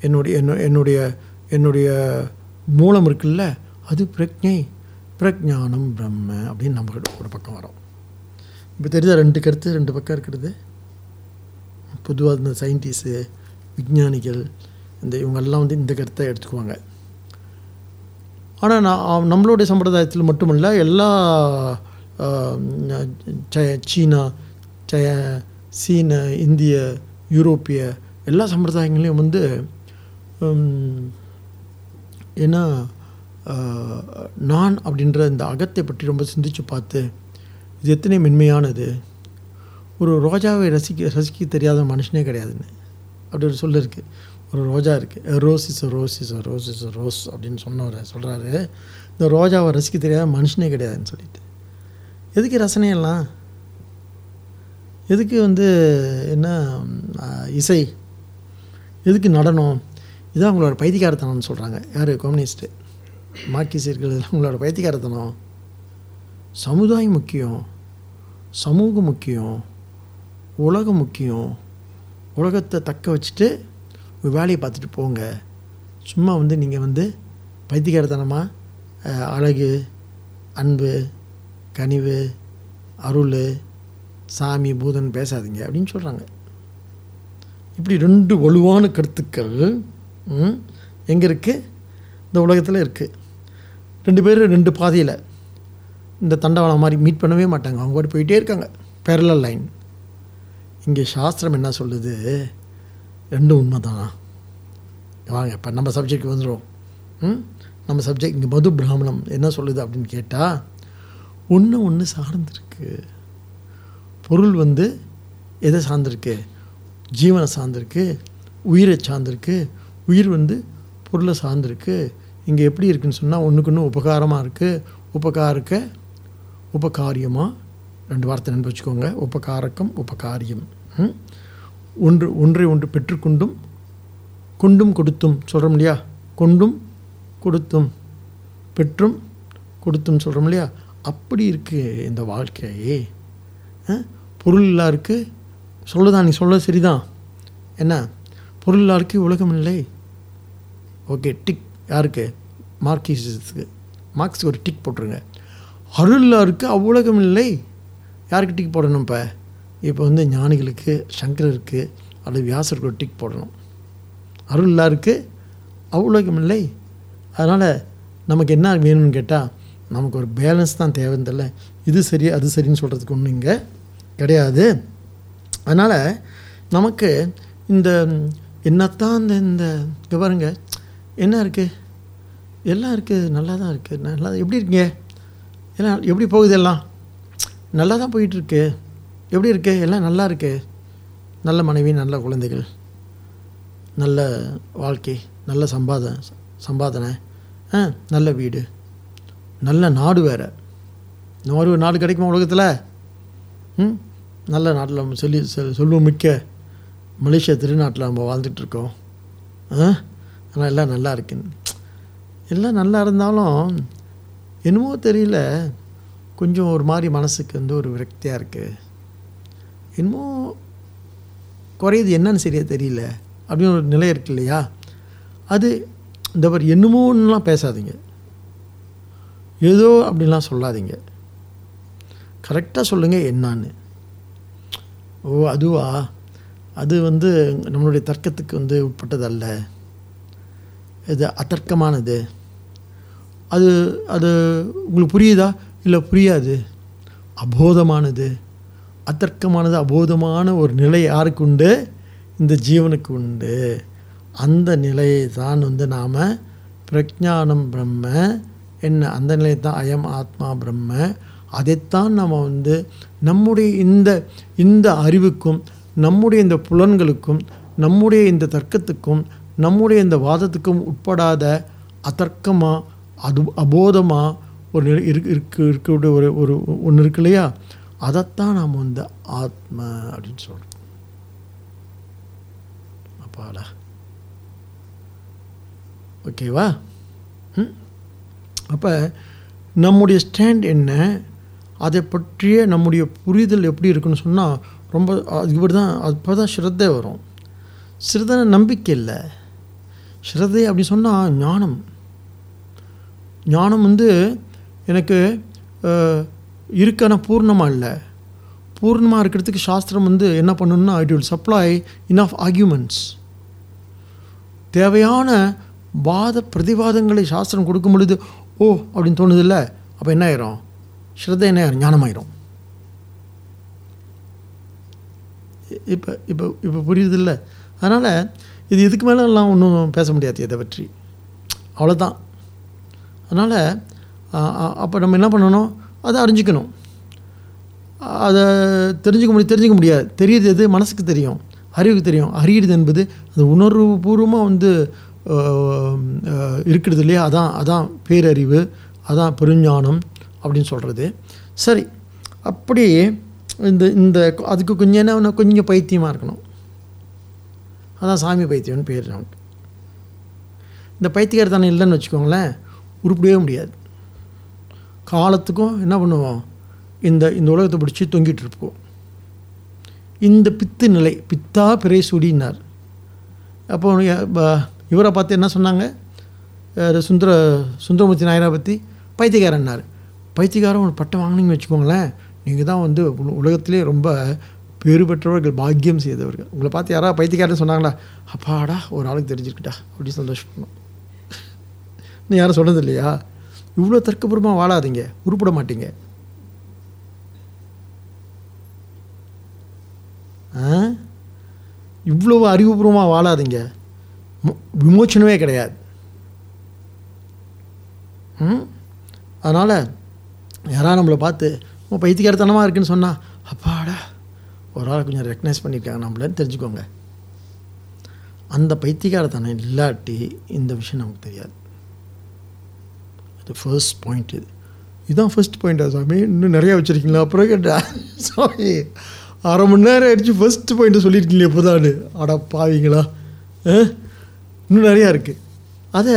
என்னுடைய என்ன- என்னுடைய என்னுடைய மூலம் இருக்குல்ல? அது பிரக்ஞை. பிரஜானம் பிரம்ம அப்படின்னு நம்ம ஒரு பக்கம் வரோம். இப்போ தெரியுதா ரெண்டு கருத்து? ரெண்டு பக்கம் இருக்கிறது. பொதுவாக இந்த சயின்டிஸ்ட்டு விஞ்ஞானிகள் இந்த இவங்கெல்லாம் வந்து இந்த கருத்தை எடுத்துக்குவாங்க. ஆனால் நான் நம்மளுடைய சம்பிரதாயத்தில் மட்டுமல்ல எல்லா ஆஹ், சீனா ச சீன இந்திய யூரோப்பிய எல்லா சம்பிரதாயங்களையும் வந்து ஏன்னா நான் அப்படின்ற இந்த அகத்தை பற்றி ரொம்ப சிந்திச்சு பார்த்து இது எத்தனை மென்மையானது. ஒரு ரோஜாவை ரசிக்க ரசிக்க தெரியாத மனுஷனே கிடையாதுன்னு. அப்படி ஒரு சொல்லு இருக்குது ஒரு ரோஜா இருக்குது rose is rose is rose is rose அப்படின்னு சொன்னவர் சொல்கிறாரு இந்த ரோஜாவை ரசிக்க தெரியாத மனுஷனே கிடையாதுன்னு சொல்லிட்டு. எதுக்கு ரசனையெல்லாம் எதுக்கு வந்து என்ன இசை? எதுக்கு நடனம்? இதான் அவங்களோட பைத்தியக்காரத்தனம்னு சொல்கிறாங்க யார்? கம்யூனிஸ்ட்டு மார்க்சிஸ்டர்கள் அவங்களோட உங்களோட பைத்தியக்காரத்தனம். சமுதாயம் முக்கியம். சமூகம் முக்கியம். உலகம் முக்கியம். உலகத்தை தக்க வச்சுட்டு ஒரு வேலையை பார்த்துட்டு போங்க. சும்மா வந்து நீங்கள் வந்து பைத்தியக்காரத்தனமாக அழகு அன்பு கனிவு அருள் சாமி பூதன் பேசாதீங்க அப்படின்னு சொல்கிறாங்க இப்படி ரெண்டு வலுவான கருத்துக்கள் எங்கே இருக்குது இந்த உலகத்தில் இருக்குது ரெண்டு பேரும் ரெண்டு பாதையில் இந்த தண்டவாளம் மாதிரி மீட் பண்ணவே மாட்டாங்க. அவங்க கூட போயிட்டே இருக்காங்க. பேரலல் லைன் இங்கே சாஸ்திரம் என்ன சொல்லுது? ரெண்டும் உண்மை தான் வாங்க இப்போ நம்ம சப்ஜெக்ட் வந்துடும் ம் நம்ம சப்ஜெக்ட் இங்கே மது பிராமணம் என்ன சொல்லுது அப்படின்னு கேட்டால் ஒன்று ஒன்று சார்ந்திருக்கு. பொருள் வந்து எதை சார்ந்திருக்கு? ஜீவனை சார்ந்திருக்கு உயிரை சார்ந்திருக்கு. உயிர் வந்து பொருளை சார்ந்திருக்கு. இங்கே எப்படி இருக்குன்னு சொன்னால் ஒன்றுக்கு ஒன்று உபகாரமாக இருக்குது உபகாரக்க உபகாரியமாக ரெண்டு வார்த்தை நினைவு வச்சுக்கோங்க. உபகாரக்கம் உபகாரியம். ம்? ஒன்று ஒன்றை ஒன்று பெற்றுக்கொண்டும் கொண்டும் கொடுத்தும் சொல்கிறோம் இல்லையா? கொண்டும் கொடுத்தும் பெற்றும் கொடுத்தும் சொல்கிறோம் இல்லையா? அப்படி இருக்குது இந்த வாழ்க்கையே பொருள் இல்லா இருக்கு. சொல்லுதான் நீ சொல்ல சரிதான். என்ன? பொருள் இல்லா உலகம் இல்லை. Okay tick. யாருக்கு? மார்க்சிஸுக்கு மார்க்ஸுக்கு ஒரு டிக் போட்டுருங்க. அருளாக இருக்குது அவ்வுலகம் இல்லை. யாருக்கு டிக் போடணும் இப்போ? இப்போ வந்து ஞானிகளுக்கு சங்கரருக்கு அல்லது வியாசருக்கு ஒரு டிக் போடணும். அருளா இருக்குது அவ்வுலகம் இல்லை. அதனால் நமக்கு என்ன வேணும்னு கேட்டால் நமக்கு ஒரு பேலன்ஸ் தான் தேவைந்தில்ல இது சரி அது சரின்னு சொல்கிறதுக்கு ஒன்றும் இங்கே கிடையாது. அதனால் நமக்கு இந்த என்னத்தான் இந்த இந்த இங்கே பாருங்க. என்ன இருக்குது எல்லாம் இருக்குது நல்லா தான் இருக்குது நல்லா எப்படி இருக்கீங்க? எல்லாம் எப்படி போகுது எல்லாம்? நல்லா தான் போயிட்டுருக்கு. எப்படி இருக்கு? எல்லாம் நல்லா இருக்கு. நல்ல மனைவி நல்ல குழந்தைகள் நல்ல வாழ்க்கை நல்ல சம்பாத சம்பாதனை ஆ நல்ல வீடு. நல்ல நாடு வேறு. இந்த மாதிரி ஒரு நாடு கிடைக்குமா உலகத்தில்? ம்? நல்ல நாட்டில் நம்ம சொல்லி சொல் சொல்லுவோம் மிக்க மலேசியா திருநாட்டில் நம்ம வாழ்ந்துட்டுருக்கோம் ஆ? ஆனால் எல்லாம் நல்லா இருக்குன்னு எல்லாம் நல்லா இருந்தாலும் என்னமோ தெரியல. கொஞ்சம் ஒரு மாதிரி மனசுக்கு வந்து ஒரு விரக்தியாக இருக்குது என்னமோ குறையுது என்னன்னு சரியாக தெரியல. அப்படின்னு ஒரு நிலை இருக்கு இல்லையா? அது இந்த மாதிரி என்னமோன்னுலாம் பேசாதீங்க. ஏதோ அப்படிலாம் சொல்லாதீங்க. கரெக்டாக சொல்லுங்கள் என்னான்னு. ஓ அதுவா? அது வந்து நம்மளுடைய தர்க்கத்துக்கு வந்து உட்பட்டதல்ல. இது அதர்க்கமானது அது அது உங்களுக்கு புரியுதா? இல்லை புரியாது. அபோதமானது. அதர்க்கமானது அபோதமான ஒரு நிலை யாருக்கு உண்டு? இந்த ஜீவனுக்கு உண்டு. அந்த நிலையை தான் வந்து நாம் பிரஜானம் பிரம்ம என்ன? அந்த நிலையை தான் அயம் ஆத்மா பிரம்ம. அதைத்தான் நம்ம வந்து நம்முடைய இந்த இந்த அறிவுக்கும் நம்முடைய இந்த புலன்களுக்கும் நம்முடைய இந்த தர்க்கத்துக்கும் நம்முடைய இந்த வாதத்துக்கும் உட்படாத அதர்க்கமாக அது அபோதமாக ஒரு இருக்கு இருக்கு இருக்கக்கூடிய ஒரு ஒரு ஒன்று இருக்கு இல்லையா? அதைத்தான் நாம் வந்து ஆத்ம அப்படின்னு சொல்கிறோம் அப்பாடா. ஓகேவா? ம்? அப்போ நம்முடைய ஸ்டாண்ட் என்ன? அதை பற்றிய நம்முடைய புரிதல் எப்படி இருக்குன்னு சொன்னால் ரொம்ப இப்படி தான் அப்போ தான் ஸ்ரத்தை வரும். ஸ்ரதன நம்பிக்கை இல்லை. ஸ்ரத்தை அப்படி சொன்னால் ஞானம். ஞானம் வந்து எனக்கு இருக்கான பூர்ணமாக இல்லை. பூர்ணமாக இருக்கிறதுக்கு சாஸ்திரம் வந்து என்ன பண்ணணும்னா it will supply enough arguments தேவையான வாத பிரதிவாதங்களை சாஸ்திரம் கொடுக்கும் பொழுது ஓ அப்படின்னு தோணுதில்ல அப்போ என்ன ஆயிரும்? ஸ்ரத்த என்ன ஆயிரும்? ஞானமாயிரும். இப்போ இப்போ இப்போ புரியுதில்ல? அதனால் இது இதுக்கு மேலெல்லாம் ஒன்றும் பேச முடியாது இதை பற்றி. அவ்வளோதான் அதனால் அப்போ நம்ம என்ன பண்ணணும்? அதை அறிஞ்சிக்கணும். அதை தெரிஞ்சுக்க முடியும் தெரிஞ்சுக்க முடியாது. தெரியுது எது? மனசுக்கு தெரியும். அறிவுக்கு தெரியும். அறியுறது என்பது அந்த உணர்வு பூர்வமாக வந்து இருக்கிறது இல்லையா? அதான் அதான் பேரறிவு அதான் பெருஞானம் அப்படின்னு சொல்கிறது சரி அப்படி இந்த இந்த அதுக்கு கொஞ்சம் என்ன கொஞ்சம் பைத்தியமாக இருக்கணும். அதான் சாமி பைத்தியம்னு பேர் நமக்கு இந்த பைத்தியக்காரத்தனம் இல்லைன்னு வச்சுக்கோங்களேன் உருப்பிடவே முடியாது. காலத்துக்கும் என்ன பண்ணுவோம்? இந்த இந்த உலகத்தை பிடிச்சி தொங்கிட்டு இருப்போம். இந்த பித்து நிலை பித்தா பிறை சுடினார். அப்போ இவரை பார்த்து என்ன சொன்னாங்க? சுந்தர சுந்தரமூர்த்தி நாயரை பற்றி பைத்தியக்காரன்னார் பைத்தியக்காரன் ஒரு பட்டம் வாங்கினீங்கன்னு வச்சுக்கோங்களேன் நீங்கள் தான் வந்து உலகத்திலே ரொம்ப பேறு பெற்றவர்கள் பாக்கியம் செய்தவர்கள். உங்களை பார்த்து யாராவது பைத்தியக்காரன் சொன்னாங்களா? அப்பாடா ஒரு ஆளுக்கு தெரிஞ்சிருக்கிட்டா அப்படி சந்தோஷப்படணும். நீ யாரும் சொன்னது இல்லையா இவ்வளோ தர்க்கபூர்வமாக வாழாதீங்க உருப்பட மாட்டீங்க. ஆ? அறிவுபூர்வமாக வாழாதீங்க. விமோச்சனமே கிடையாது. ம்? அதனால் யாராவது நம்மளை பார்த்து உன் பைத்தியக்காரத்தனமாக இருக்குன்னு சொன்னால் அப்பாடா ஒரு ஆள் கொஞ்சம் ரெக்கக்னைஸ் பண்ணியிருக்காங்க நம்மளன்னு தெரிஞ்சுக்கோங்க. அந்த பைத்தியக்காரத்தனம் இல்லாட்டி இந்த விஷயம் நமக்கு தெரியாது. அது ஃபர்ஸ்ட் பாயிண்ட் இது. இதுதான் ஃபர்ஸ்ட் பாயிண்டா சாமி? இன்னும் நிறையா வச்சுருக்கீங்களா? அப்புறம் கேட்டா சாமி அரை மணி நேரம் ஆயிடுச்சு ஃபர்ஸ்ட் பாயிண்ட்டை சொல்லியிருக்கீங்களே இப்போதானு அட பாவீங்களா ஆ? இன்னும் நிறையா இருக்குது அதை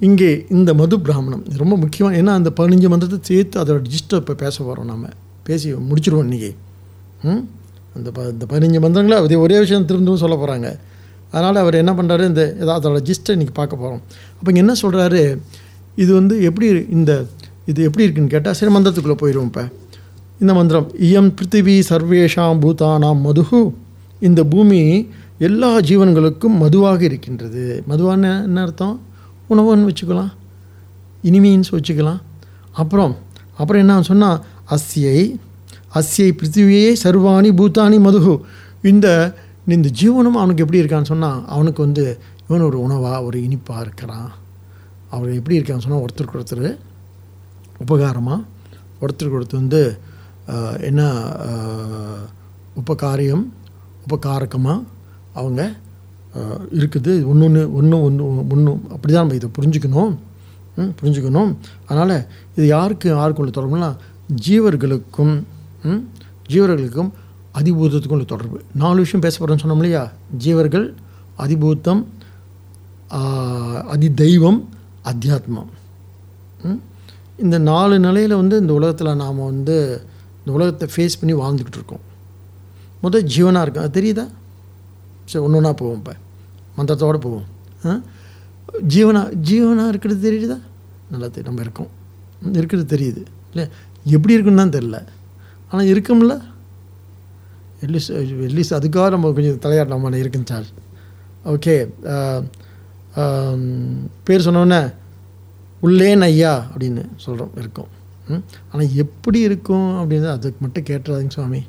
இங்கே இந்த மது பிராமணம் ரொம்ப முக்கியம் ஏன்னா அந்த பதினஞ்சு மந்திரத்தை சேர்த்து அதோட ரிஜிஸ்டர் இப்போ பேச போகிறோம் நாம். பேசி முடிச்சிருவோம் இன்றைக்கி ம்? அந்த ப இந்த பதினஞ்சு மந்திரங்களை அதே ஒரே விஷயம் திரும்பவும் சொல்ல போகிறாங்க அதனால் அவர் என்ன பண்ணுறாரு இந்த ஏதாவது அதோட ஜிஸ்ட்டை இன்றைக்கி பார்க்க போகிறோம் அப்போ இங்கே என்ன சொல்கிறாரு இது வந்து எப்படி இந்த இது எப்படி இருக்குன்னு கேட்டால் சரி மந்திரத்துக்குள்ளே போயிடுவோம் இப்போ. இந்த மந்திரம் இயம் பிருத்திவி சர்வேஷாம் பூதானாம் மதுகு இந்த பூமி எல்லா ஜீவன்களுக்கும் மதுவாக இருக்கின்றது. மதுவான என்ன அர்த்தம்? உணவுன்னு வச்சுக்கலாம். இனிமைன்னு வச்சுக்கலாம். அப்புறம் அப்புறம் என்ன சொன்னால் அஸ்யை அஸ்யை பிருத்திவியே சர்வாணி பூத்தானி மதுகு. இந்த இந்த ஜீவனும் அவனுக்கு எப்படி இருக்கான்னு சொன்னால் அவனுக்கு வந்து இவன் ஒரு உணவாக ஒரு இனிப்பாக இருக்கிறான். அவர் எப்படி இருக்கான்னு சொன்னால் ஒருத்தருக்கு ஒருத்தர் உபகாரமாக ஒருத்தருக்கு ஒருத்தர் வந்து என்ன உபகாரியம் உபகாரகமாக அவங்க இருக்குது. ஒன்று ஒன்று ஒன்று ஒன்று ஒன்று அப்படி தான் நம்ம இதை புரிஞ்சுக்கணும். ம், புரிஞ்சுக்கணும். அதனால் இது யாருக்கு யாருக்கு உள்ள தொடர்புனா ஜீவர்களுக்கும் ம், ஜீவர்களுக்கும் அதிபூதத்துக்கும் உள்ள தொடர்பு. நாலு விஷயம் பேச போகிறோம்னு சொன்னோம் இல்லையா? ஜீவர்கள் அதிபூத்தம் அதிதெய்வம் அதி தெய்வம் அத்தியாத்மம். ம்? இந்த நாலு நிலையில் வந்து இந்த உலகத்தில் நாம் வந்து இந்த உலகத்தை ஃபேஸ் பண்ணி வாழ்ந்துக்கிட்டு இருக்கோம். முதல் ஜீவனாக இருக்கும் அது தெரியுதா? சரி ஒன்று ஒன்றா போவோம் இப்போ மந்திரத்தோடு போவோம். ஆ? ஜீவனா ஜீவனாக இருக்கிறது தெரியுதா? நல்லா தெரியும் நம்ம இருக்கோம். இருக்கிறது தெரியுது. இல்லை எப்படி இருக்குன்னு தான் தெரில ஆனால் இருக்கும்ல? அட்லீஸ்ட் அட்லீஸ்ட் அதுக்காக நம்ம கொஞ்சம் தலையாடலாமான இருக்குன்னு சார். ஓகே பேர் சொன்னோன்னே உள்ளே ஐயா அப்படின்னு சொல்கிறோம் இருக்கும். ம் ஆனால் எப்படி இருக்கும் அப்படின்னு அதுக்கு மட்டும் கேட்டுறாதீங்க சுவாமி.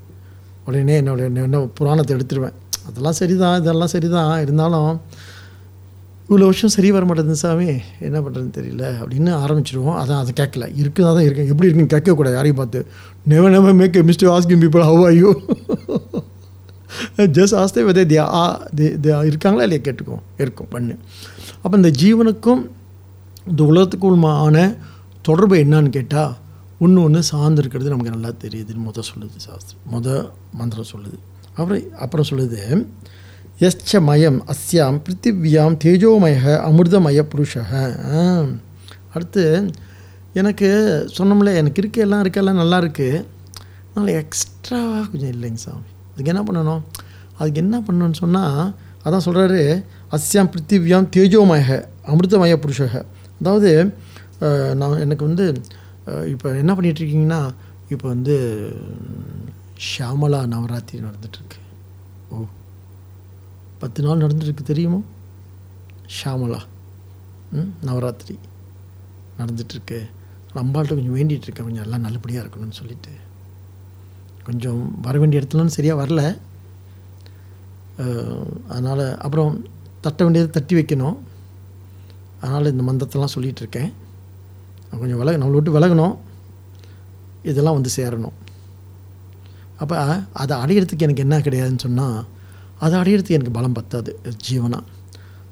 உடனே என்னோட என்ன புராணத்தை எடுத்துருவேன். அதெல்லாம் சரிதான் இதெல்லாம் சரிதான். இருந்தாலும் இவ்வளோ வருஷம் சரி வர மாட்டேங்குது சாமி. என்ன பண்ணுறதுன்னு தெரியல. அப்படின்னு ஆரம்பிச்சிடுவோம் அதான் அதை கேட்கல. இருக்குதா தான் இருக்கேன். எப்படி இருக்குன்னு கேட்கக்கூடாது. யாரையும் பார்த்து never never make mister asking people how ஐயோ ஜஸ்ட் ஆஸ்தே விதை தியா ஆ தி- இருக்காங்களா இல்லையா? கேட்டுக்கும் இருக்கும். பண்ணு. அப்போ இந்த ஜீவனுக்கும் இந்த உலகத்துக்குமான தொடர்பு என்னன்னு கேட்டால் ஒன்று ஒன்று சார்ந்திருக்கிறது நமக்கு நல்லா தெரியுதுன்னு முத சொல்லுது சாஸ்திரம். முத மந்திரம் சொல்லுது. அப்புறம் அப்புறம் சொல்லுது எஸ்ச மயம் அஸ்யாம் பிருத்திவியாம் தேஜோமய அமிர்தமய புருஷக. அடுத்து எனக்கு சொன்னோம்ல எனக்கு இருக்க எல்லாம் இருக்க எல்லாம் நல்லா இருக்குது அதனால் எக்ஸ்ட்ராவாக கொஞ்சம் இல்லைங்க சாமி. அதுக்கு என்ன பண்ணணும்? அதுக்கு என்ன பண்ணணும்னு சொன்னால் அதான் சொல்கிறாரு அஸ்யாம் பிருத்திவியாம் தேஜோமய அமிர்தமய புருஷக. அதாவது நான் எனக்கு வந்து இப்போ என்ன பண்ணிகிட்ருக்கீங்கன்னா இப்போ வந்து ஷியாமலா நவராத்திரி நடந்துட்டுருக்கு. ஓ பத்து நாள் நடந்துட்டுருக்கு தெரியுமோ? ஷாமலா ம், நவராத்திரி நடந்துட்டுருக்கு. அம்பாள்கிட்ட கொஞ்சம் வேண்டிகிட்டு இருக்கேன் கொஞ்சம் எல்லாம் நல்லபடியாக இருக்கணும்னு சொல்லிட்டு. கொஞ்சம் வர வேண்டிய இடத்துலன்னு சரியாக வரல. அதனால் அப்புறம் தட்ட வேண்டியதை தட்டி வைக்கணும். அதனால் இந்த மந்தத்தெல்லாம் சொல்லிகிட்டு இருக்கேன் கொஞ்சம் விலக நம்மளை விட்டு விலகணும். இதெல்லாம் வந்து சேரணும். அப்போ அதை அடையிறதுக்கு எனக்கு என்ன கிடையாதுன்னு சொன்னால் அதை அடையிறதுக்கு எனக்கு பலம் பத்தாது ஜீவனம்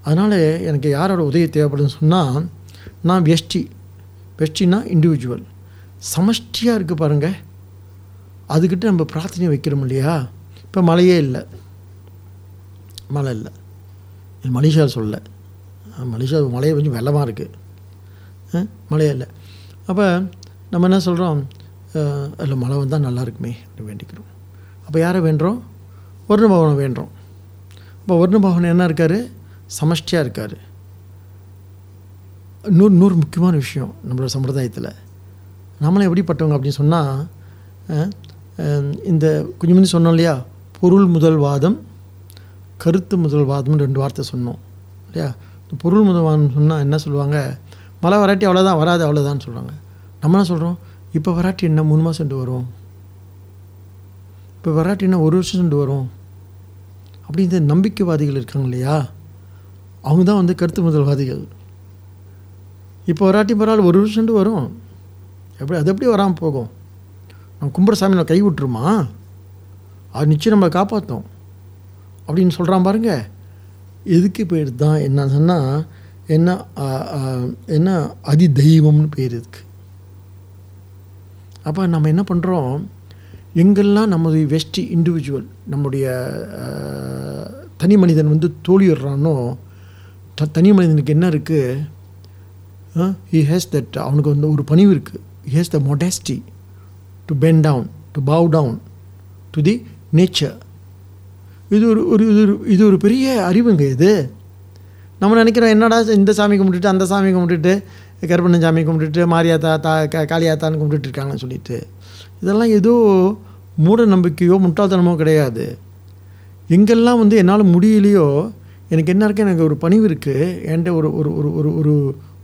அதனால் எனக்கு யாரோட உதவி தேவைப்படுதுன்னு சொன்னால் நான் வெஷ்டி. வெஷ்டினா இண்டிவிஜுவல் சமஷ்டியாக இருக்குது பாருங்கள் அதுக்கிட்ட நம்ம பிரார்த்தனை வைக்கிறோம் இல்லையா? இப்போ மழையே இல்லை. மழை இல்லை. இது மலேசியா சொல்ல. மலேசியா மழையை கொஞ்சம் வெள்ளமாக இருக்குது மழையே இல்லை. அப்போ நம்ம என்ன சொல்கிறோம் அதில் மழை வந்தால் நல்லா இருக்குமே அப்படின்னு வேண்டிக்கிறோம். அப்போ யாரை வேண்டுறோம்? வருண பவனை வேண்டுறோம். இப்போ வருண பவன் என்ன இருக்கார்? சமஷ்டியாக இருக்கார். நூறு இன்னொரு முக்கியமான விஷயம் நம்மளோட சம்பிரதாயத்தில். நம்மளாம் எப்படிப்பட்டவங்க அப்படின்னு சொன்னால் இந்த கொஞ்சம் முந்தி சொன்னோம் இல்லையா? பொருள் முதல் வாதம் கருத்து முதல் வாதம்னு ரெண்டு வார்த்தை சொன்னோம் இல்லையா? இந்த பொருள் முதல் வாதம் சொன்னால் என்ன சொல்லுவாங்க? மழை வராட்டி அவ்வளோதான் வராது அவ்வளோதான்னு சொல்கிறாங்க நம்ம என்ன சொல்கிறோம் இப்போ வராட்டி என்ன மூணு மாதம் சென்று வரும்? இப்போ வராட்டி என்ன ஒரு வருஷம் சென்று வரும்? அப்படி இந்த நம்பிக்கைவாதிகள் இருக்காங்க இல்லையா? அவங்க தான் வந்து கருத்து முதல்வாதிகள். இப்போ வராட்டி பரவாயில்ல ஒரு வருஷம் சென்று வரும். எப்படி அது எப்படி வராமல் போகும்? நம்ம கும்பரசாமி நான் நம்ம கை விட்டுருமா அது நிச்சயம் நம்ம காப்பாற்றும் அப்படின்னு சொல்கிறான் பாருங்க. எதுக்கு பேர் தான் என்ன சொன்னால் என்ன என்ன அதி தெய்வம்னு பேர் இருக்குது அப்போ நம்ம என்ன பண்ணுறோம் எங்கெல்லாம் நமது வெஸ்ட் இண்டிவிஜுவல் நம்முடைய தனி மனிதன் வந்து தோழிடுறானோ த தனி மனிதனுக்கு என்ன இருக்குது ஹி ஹேஸ் தட் அவனுக்கு வந்து ஒரு பணிவு இருக்குது he has the modesty to bend down to bow down to the nature இது ஒரு ஒரு இது ஒரு இது ஒரு பெரிய அறிவுங்க இது. நம்ம நினைக்கிறோம் என்னடா இந்த சாமி கும்பிட்டுட்டு அந்த சாமி கும்பிட்டுட்டு கருப்பண்ணன் சாமி கும்பிட்டுட்டு மாரியாத்தா தா க காளியாத்தான்னு கும்பிட்டுட்டு இருக்காங்கன்னு சொல்லிட்டு. இதெல்லாம் ஏதோ மூட நம்பிக்கையோ முட்டாள்தனமோ கிடையாது. எங்கெல்லாம் வந்து என்னால் முடியலையோ எனக்கு என்ன இருக்குது எனக்கு ஒரு பணிவு இருக்குது என்கிட்ட ஒரு ஒரு ஒரு ஒரு ஒரு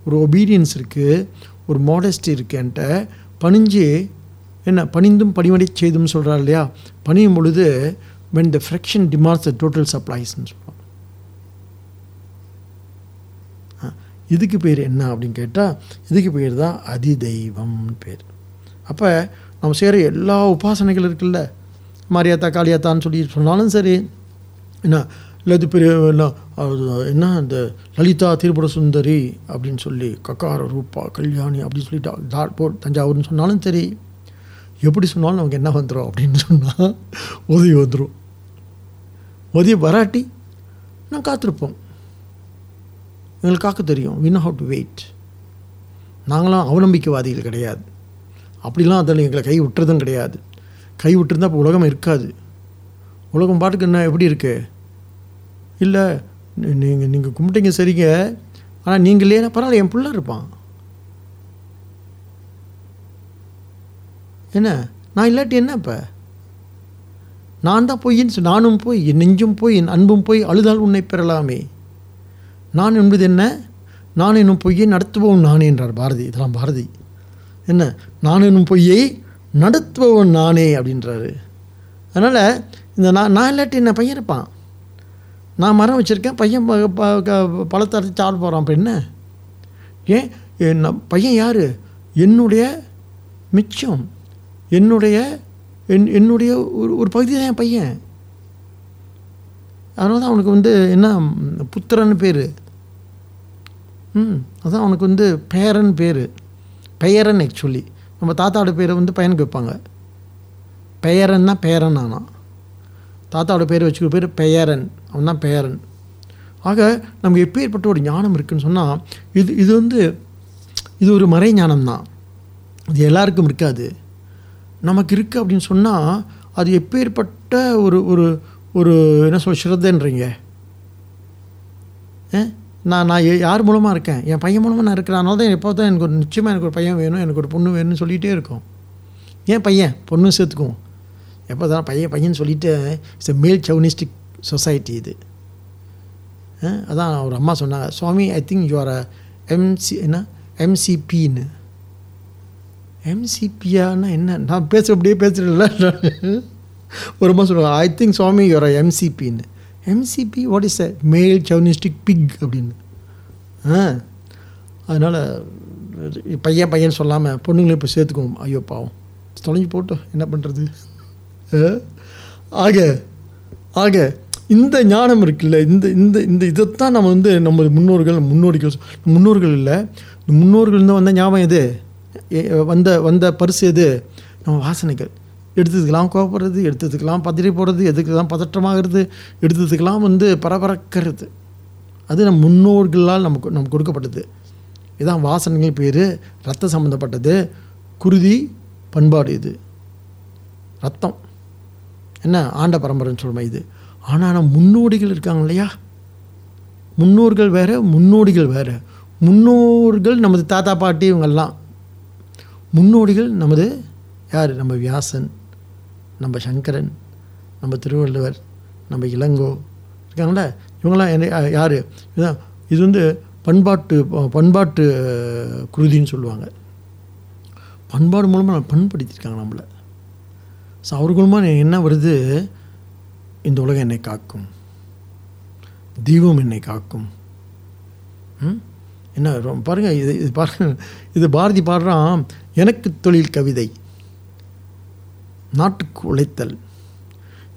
ஒரு ஒபீடியன்ஸ் இருக்குது ஒரு மாடஸ்டி இருக்குது என்கிட்ட. பணிஞ்சு என்ன பணிந்தும் பணிவடை செய்தும் சொல்கிறார் இல்லையா? பணியும் பொழுது வென் த ஃப்ரெக்ஷன் டிமார்ஸ் த டோட்டல் சப்ளைஸ்ன்னு சொல்லுவாங்க இதுக்கு பேர் என்ன அப்படின்னு கேட்டால் இதுக்கு பேர் தான் அதிதெய்வம்னு பேர். அப்போ நம்ம செய்கிற எல்லா உபாசனைகள் இருக்குல்ல. மாரியாத்தா காளியாத்தான்னு சொல்லி சொன்னாலும் சரி என்ன இல்லை இது பெரிய என்ன என்ன இந்த லலிதா திரிபுர சுந்தரி அப்படின்னு சொல்லி கக்கார ரூபா கல்யாணி அப்படின்னு சொல்லிட்டு போட் தஞ்சாவூர்னு சொன்னாலும் சரி எப்படி சொன்னாலும் நமக்கு என்ன வந்துடும் அப்படின்னு சொன்னால் உதவி வந்துடும் உதவி வராட்டி நான் காத்திருப்போம். எங்களுக்கு காக்க தெரியும். வின் know டு வெயிட் நாங்களாம் அவநம்பிக்கைவாதிகள் கிடையாது. அப்படிலாம் அதில் எங்களை கை விட்டுறதும் கிடையாது. கை விட்டுருந்தா இப்போ உலகம் இருக்காது. உலகம் பாட்டுக்கு என்ன எப்படி இருக்கு? இல்லை நீங்கள் நீங்கள் கும்பிட்டீங்க சரிங்க. ஆனால் நீங்கள் பரவாயில்ல என் பிள்ளை இருப்பான். என்ன? நான் இல்லாட்டி என்ன இப்போ? நான் தான் பொய்ன்னு சொல் நானும் போய் என் நெஞ்சும் போய் என் அன்பும் போய் அழுதால் உன்னை பெறலாமே. நான் என்பது என்ன? நான் என்னும் பொய்யை நடத்துபவன் நானே என்றார் பாரதி. இதெல்லாம் பாரதி. என்ன? நான் என்னும் பொய்யை நடத்துபவன் நானே அப்படின்றாரு. அதனால் இந்த நான் நான் இல்லாட்டி என்ன பையன் இருப்பான்? நான் மரம் வச்சுருக்கேன் பையன் ப- ப- க- பழத்தை அரைச்சி சாப்பிட போகிறான் அப்போ என்ன? ஏன்? என் பையன் யார்? என்னுடைய மிச்சம். என்னுடைய என் என்னுடைய ஒரு ஒரு பகுதி தான் என் பையன். அதனால தான் அவனுக்கு வந்து என்ன புத்திரன்னு பேர். ம் அதான் அவனுக்கு வந்து பேரன் பேர். பெயரன் ஆக்சுவலி நம்ம தாத்தாவோட பேரை வந்து பையனுக்கு வைப்பாங்க. பெயரன்னா பேரன் ஆனால் தாத்தாவோட பேர் வச்சுக்கிற பேர் பெயரன். அவன் தான் பெயரன் ஆக நமக்கு எப்பேற்பட்ட ஒரு ஞானம் இருக்குன்னு சொன்னால் இது இது வந்து இது ஒரு மறை ஞானம் தான் இது எல்லாருக்கும் இருக்காது. நமக்கு இருக்குது அப்படின்னு சொன்னால் அது எப்பேற்பட்ட ஒரு ஒரு ஒரு என்ன சொல் ஸ்ரத்தைன்றீங்க? ஏ? நான் நான் யார் மூலமாக இருக்கேன்? என் பையன் மூலமாக நான் இருக்கிறேன். அதனால தான் எப்போ தான் எனக்கு ஒரு நிச்சயமாக எனக்கு ஒரு பையன் வேணும் எனக்கு ஒரு பொண்ணு வேணும்னு சொல்லிகிட்டே இருக்கும். ஏன் பையன்? பொண்ணு சேர்த்துக்குவோம். எப்போ தான் பையன் பையன் சொல்லிட்டு இட்ஸ் எ மேல் சவுனிஸ்டிக் சொசைட்டி இது. அதான் ஒரு அம்மா சொன்னாங்க. Swami I think you are MC என்ன? எம்சிபின்னு எம்சிபியான்னா என்ன நான் பேச அப்படியே பேசுகிறேன்ல ஒரு அம்மா சொல்லுவாங்க I think Swami you are எம்சிபின்னு MCP what is a male chauvinistic pig அப்படின்னு. ஆ அதனால் பையன் பையன் சொல்லாமல் பொண்ணுங்களை இப்போ சேர்த்துக்குவோம். ஐயோ பாவம். தொலைஞ்சு போட்டோம் என்ன பண்ணுறது ஆக ஆக இந்த ஞானம் இருக்குல்ல இந்த இந்த இந்த இதைத்தான் நம்ம வந்து நம்ம முன்னோர்கள் முன்னோடிகள் முன்னோர்கள் இல்லை முன்னோர்கள் தான் வந்த ஞாபகம் எது? வந்த வந்த பரிசு எது? நம்ம வாசனைகள். எடுத்ததுக்கெல்லாம் கோபப்படுறது எடுத்ததுக்கெல்லாம் பதறி போடுறது எதுக்கெல்லாம் பதற்றமாகிறது எடுத்ததுக்கெல்லாம் வந்து பரபரக்கிறது. அது நம் முன்னோர்களால் நமக்கு நமக்கு கொடுக்கப்பட்டது. இதான் வாசனைகள் பேர் ரத்த சம்மந்தப்பட்டது குருதி பண்பாடு இது. ரத்தம் என்ன? ஆண்ட பரம்பரைன்னு சொல்லுமா இது? ஆனால் நம்ம முன்னோடிகள் இருக்காங்க இல்லையா? முன்னோர்கள் வேறு முன்னோடிகள் வேறு. முன்னோர்கள் நமது தாத்தா பாட்டி இவங்கெல்லாம் முன்னோடிகள் நமது யார்? நம்ம வியாசன். நம்ம சங்கரன் நம்ம திருவள்ளுவர் நம்ம இளங்கோ இருக்காங்களே இவங்களாம் என்ன யார்? இதுதான் இது வந்து பண்பாட்டு பண்பாட்டு குருதின்னு சொல்லுவாங்க. பண்பாடு மூலமாக நம்ம பண்படுத்தியிருக்காங்க நம்மளை. ஸோ அவர்கள் மூலமாக என்ன வருது? இந்த உலகம் என்னை காக்கும். தெய்வம் என்னை காக்கும். ம்? என்ன பாருங்கள் இது இது பாருங்க. இது பாரதி பாடுறான் எனக்கு தொழில் கவிதை. நாட்டுக்கு உழைத்தல்.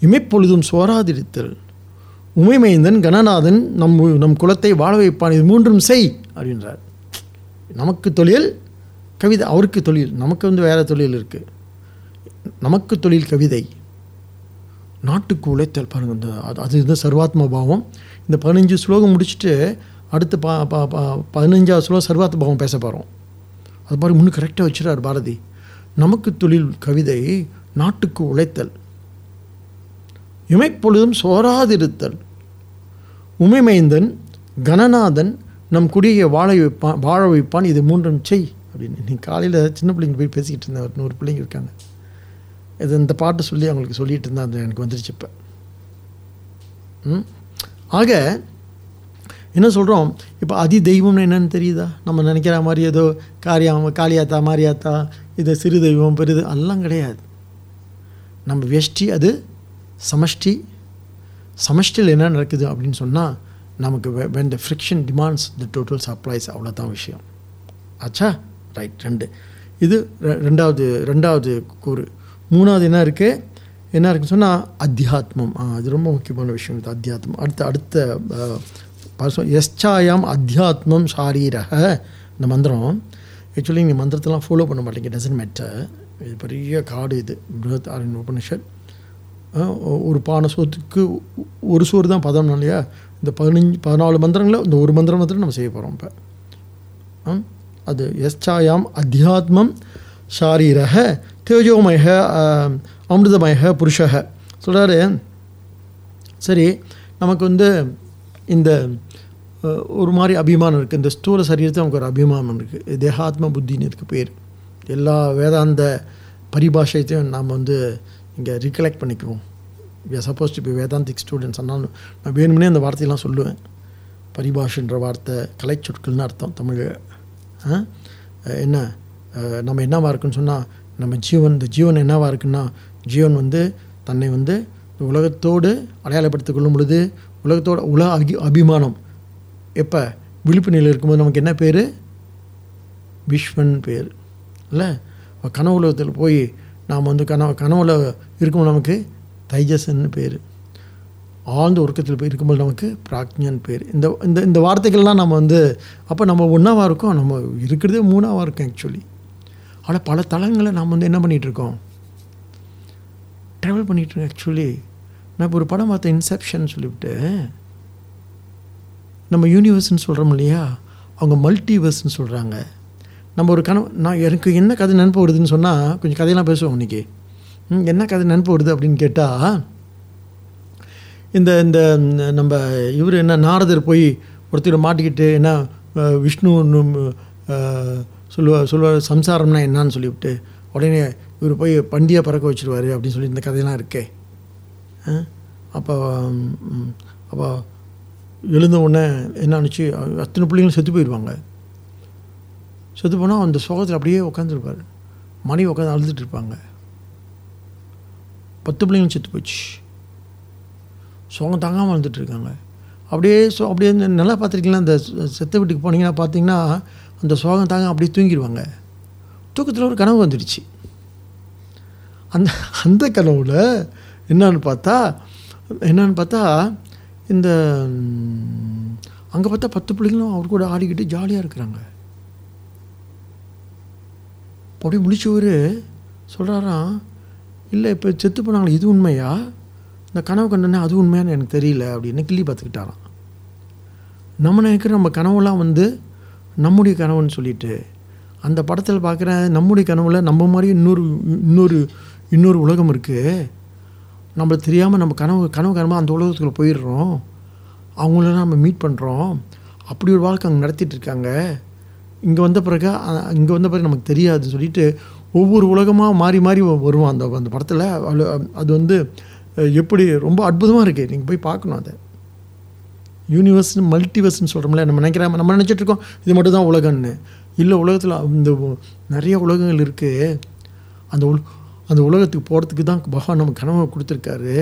இமைப்பொழுதும் சோராதிருத்தல். உமைமைந்தன் கணநாதன் நம் நம் குலத்தை வாழ வைப்பான் இது மூன்றும் செய் அப்படின்றார். நமக்கு தொழில் கவிதை அவருக்கு தொழில் நமக்கு வந்து வேறு தொழில் இருக்குது நமக்கு தொழில் கவிதை. நாட்டுக்கு உழைத்தல் பாருங்கள் இந்த அது அது இந்த சர்வாத்ம பாவம். இந்த பதினஞ்சு ஸ்லோகம் முடிச்சுட்டு அடுத்து பா பா பா பதினஞ்சாவது ஸ்லோகம் சர்வாத்ம பாவம் பேச போகிறோம் அது பாருங்க இன்னும் கரெக்டாக வச்சுறார் பாரதி. நமக்கு தொழில் கவிதை நாட்டுக்கு உழைத்தல். இமைப்பொழுதும் சோராதிருத்தல். உமைமைந்தன் கணநாதன் நம் குடியை வாழ வைப்பான் வாழ வைப்பான் இது மூன்றும் செய் அப்படின்னு. நீ காலையில் சின்ன பிள்ளைங்க போய் பேசிக்கிட்டு இருந்தேன் ஒரு நூறு பிள்ளைங்க இருக்காங்க. இது இந்த பாட்டு சொல்லி அவங்களுக்கு சொல்லிட்டு இருந்தேன் அது எனக்கு வந்துருச்சு இப்போ. ம்? ஆக என்ன சொல்கிறோம் இப்போ அதி தெய்வம்னு என்னன்னு தெரியுதா? நம்ம நினைக்கிற மாதிரி ஏதோ காரியம் காளியாத்தா மாரியாத்தா இது சிறு தெய்வம் பெரிது அதெல்லாம் கிடையாது. நம்ம வெஷ்டி அது சமஷ்டி. சமஷ்டியில் என்ன நடக்குது அப்படின்னு சொன்னால் நமக்கு when the friction demands the total supplies அவ்வளோதான் விஷயம். ஆச்சா? ரைட் ரெண்டு. இது ரெ- ரெண்டாவது ரெண்டாவது கூறு. மூணாவது என்ன இருக்குது என்ன இருக்குன்னு சொன்னால் அத்தியாத்மம். அது ரொம்ப முக்கியமான விஷயம் இது அத்தியாத்மம். அடுத்த அடுத்த அஹ், பாசம் எஸ்சாயாம் அத்தியாத்மம் சாரீரக. இந்த மந்திரம் ஆக்சுவலி நீங்கள் மந்திரத்தெல்லாம் ஃபாலோ பண்ண மாட்டீங்க டசன்ட் மேட்டர் இது பெரிய காடு இது. பிருகத் ஆரண்ய உபனிஷத் ஒரு பான சோத்துக்கு ஒரு சோறு தான் பதம் இல்லையா? இந்த பதினஞ்சு பதினாலு மந்திரங்களை இந்த ஒரு மந்திரம் மந்திரம் நம்ம செய்ய போகிறோம் இப்போ. அது எஸ்சாயாம் அத்தியாத்மம் ஷாரீரக தேஜோமய ஆம், அமிர்தமய புருஷக சொல்கிறாரு சரி நமக்கு வந்து இந்த ஒரு மாதிரி அபிமானம் இருக்குது இந்த ஸ்தூல சரீரத்தை நமக்கு ஒரு அபிமானம் இருக்குது தேகாத்ம புத்தின்னு இதுக்கு பேர். எல்லா வேதாந்த பரிபாஷையத்தையும் நாம் வந்து இங்கே ரிகலெக்ட் பண்ணிக்குவோம். We suppose to be Vedantic students ஆனாலும் நான் வேணும்னே அந்த வார்த்தையெல்லாம் சொல்லுவேன். பரிபாஷன்ற வார்த்தை கலைச்சொற்கள்னு அர்த்தம் தமிழ் என்ன? நம்ம என்னவாக இருக்குன்னு சொன்னால் நம்ம ஜீவன் இந்த ஜீவன் என்னவாக இருக்குன்னா ஜீவன் வந்து தன்னை வந்து உலகத்தோடு அடையாளப்படுத்திக் கொள்ளும் பொழுது உலகத்தோட உலக அகி அபிமானம். எப்போ? விழிப்பு நிலையில் இருக்கும்போது நமக்கு என்ன பேர்? விஸ்வன் பேர். இல்லை? கனவு உலகத்தில் போய் நாம் வந்து கனவு கனவுல இருக்கும் நமக்கு தைஜசன்னு பேர். ஆழ்ந்த உறக்கத்தில் போய் இருக்கும்போது நமக்கு பிராக்ஞன் பேர். இந்த இந்த இந்த வார்த்தைகள்லாம் நம்ம வந்து அப்போ நம்ம ஒன்றாவாக இருக்கோம்? நம்ம இருக்கிறதே மூணாவாக இருக்கோம் ஆக்சுவலி ஆனால் பல தளங்களை நாம் வந்து என்ன பண்ணிகிட்ருக்கோம் ட்ராவல் பண்ணிகிட்டு ஆக்சுவலி நான் இப்போ ஒரு படம் பார்த்தேன் இன்செப்ஷன் சொல்லிவிட்டு. நம்ம யூனிவர்ஸ்னு சொல்கிறோம் இல்லையா? அவங்க மல்டிவர்ஸ்னு சொல்கிறாங்க நம்ம ஒரு கனவு நான் எனக்கு என்ன கதை நினப்பு வருதுன்னு சொன்னால் கொஞ்சம் கதையெல்லாம் பேசுவோம் இன்றைக்கி ம், என்ன கதை நினப்பு வருது அப்படின்னு கேட்டால் இந்த இந்த நம்ம இவர் என்ன நாரதர் போய் ஒருத்தர் மாட்டிக்கிட்டு என்ன விஷ்ணு சொல்லுவா சொல்லுவார் சம்சாரம்னா என்னன்னு சொல்லிவிட்டு உடனே இவர் போய் பண்டியை பறக்க வச்சிருவாரு அப்படின்னு சொல்லி இந்த கதையெல்லாம் இருக்கே. அப்போ அப்போ எழுந்த உடனே என்ன அத்தனை பிள்ளைங்களும் செத்து போயிடுவாங்க செத்து போனால் அந்த சோகத்தில் அப்படியே உட்காந்துருப்பார் மனைவி உட்காந்து அழுதுட்டு இருப்பாங்க. பத்து பிள்ளைங்களும் செத்து போச்சு. சோகம் தாங்காமல் அழுதுட்டு இருக்காங்க. அப்படியே சோ அப்படியே நல்லா பார்த்துருக்கீங்களா? அந்த செத்த வீட்டுக்கு போனீங்கன்னா பார்த்தீங்கன்னா அந்த சோகம் தாங்க அப்படியே தூங்கிடுவாங்க தூக்கத்தில் ஒரு கனவு வந்துடுச்சு. அந்த அந்த கனவில் என்னன்னு பார்த்தா என்னன்னு பார்த்தா இந்த அங்கே பார்த்தா பத்து பிள்ளைங்களும் அவர் கூட ஆடிக்கிட்டு ஜாலியாக இருக்கிறாங்க. அப்படியே முடிச்சவர் சொல்கிறாராம் இல்லை இப்போ செத்து போனாங்களே இது உண்மையா? இந்த கனவு கண்டனே அது உண்மையான்னு எனக்கு தெரியல அப்படின்னு கிள்ளி பார்த்துக்கிட்டாராம். நம்ம நினைக்கிற நம்ம கனவுலாம் வந்து நம்முடைய கனவுன்னு சொல்லிட்டு அந்த படத்தில் பார்க்குற நம்முடைய கனவுல நம்ம மாதிரி இன்னொரு இன்னொரு இன்னொரு உலகம் இருக்குது நம்மளுக்கு தெரியாமல் நம்ம கனவு கனவு கனவாக அந்த உலகத்துக்குள்ளே போயிடுறோம். அவங்களெல்லாம் நம்ம மீட் பண்ணுறோம் அப்படி ஒரு வாழ்க்கை அங்கே நடத்திட்டு இருக்காங்க. இங்கே வந்த பிறகு இங்கே வந்த பிறகு நமக்கு தெரியாது சொல்லிட்டு ஒவ்வொரு உலகமாக மாறி மாறி வருவான் அந்த அந்த படத்தில். அது வந்து எப்படி ரொம்ப அற்புதமாக இருக்குது நீங்கள் போய் பார்க்கணும் அதை. யூனிவர்ஸ்னு மல்டிவர்ஸ்னு சொல்கிறோம்ல நம்ம நினைக்கிற நம்ம நினச்சிட்ருக்கோம் இது மட்டும் தான் உலகம்னு. இல்லை உலகத்தில் இந்த நிறைய உலகங்கள் இருக்குது அந்த உல் அந்த உலகத்துக்கு போகிறதுக்கு தான் பகவான் நம்ம கனவை கொடுத்துருக்காரு.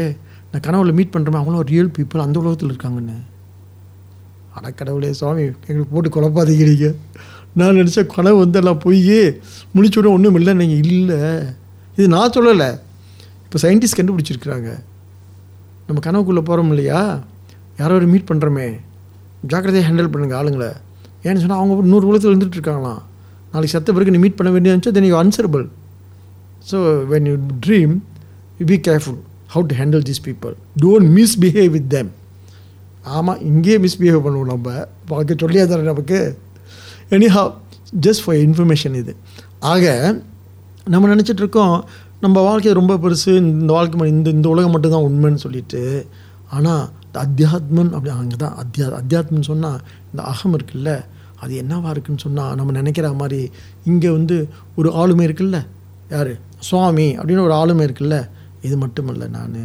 நான் கனவுல மீட் பண்ணுறோமே அவங்களும் ரியல் பீப்புள் அந்த உலகத்தில் இருக்காங்கன்னு. அடக்கடவுளே சுவாமி எங்களுக்கு போட்டு குழப்பாதீங்க நான் நினச்ச கனவு வந்து எல்லாம் போய் முடிச்சோட ஒன்றும் இல்லை நீங்கள் இல்லை. இது நான் சொல்லலை. இப்போ சயின்டிஸ்ட் கண்டுபிடிச்சிருக்கிறாங்க. நம்ம கனவுக்குள்ளே போகிறோம் இல்லையா? யாரோ ஒரு மீட் பண்ணுறோமே ஜாக்கிரதையாக ஹேண்டில் பண்ணுங்கள் ஆளுங்களை. ஏன்னு சொன்னால் அவங்க நூறு உலகத்தில் இருந்துட்டு இருக்காங்களாம். நாளைக்கு செத்த பிறகு நீ மீட் பண்ண வேண்டியது then you answerable so when you dream you be careful how to handle these people don't misbehave with them ஆமாம் இங்கேயே மிஸ்பிஹேவ் பண்ணுவோம் நம்ம. பார்க்க சொல்லியா தரேன் நமக்கு? எனிஹா ஜஸ்ட் ஃபார் இன்ஃபர்மேஷன் இது. ஆக நம்ம நினச்சிட்ருக்கோம் நம்ம வாழ்க்கை ரொம்ப பெருசு இந்த வாழ்க்கை இந்த இந்த உலகம் மட்டும்தான் உண்மைன்னு சொல்லிட்டு ஆனால் இந்த அத்தியாத்மன் அப்படி அங்கே தான் அத்தியா அத்தியாத்மன் சொன்னால் இந்த அகம் இருக்குல்ல அது என்னவா இருக்குன்னு சொன்னால் நம்ம நினைக்கிற மாதிரி இங்கே வந்து ஒரு ஆளுமை இருக்குல்ல யார்? சுவாமி அப்படின்னு ஒரு ஆளுமை இருக்குல்ல இது மட்டுமல்ல நான்.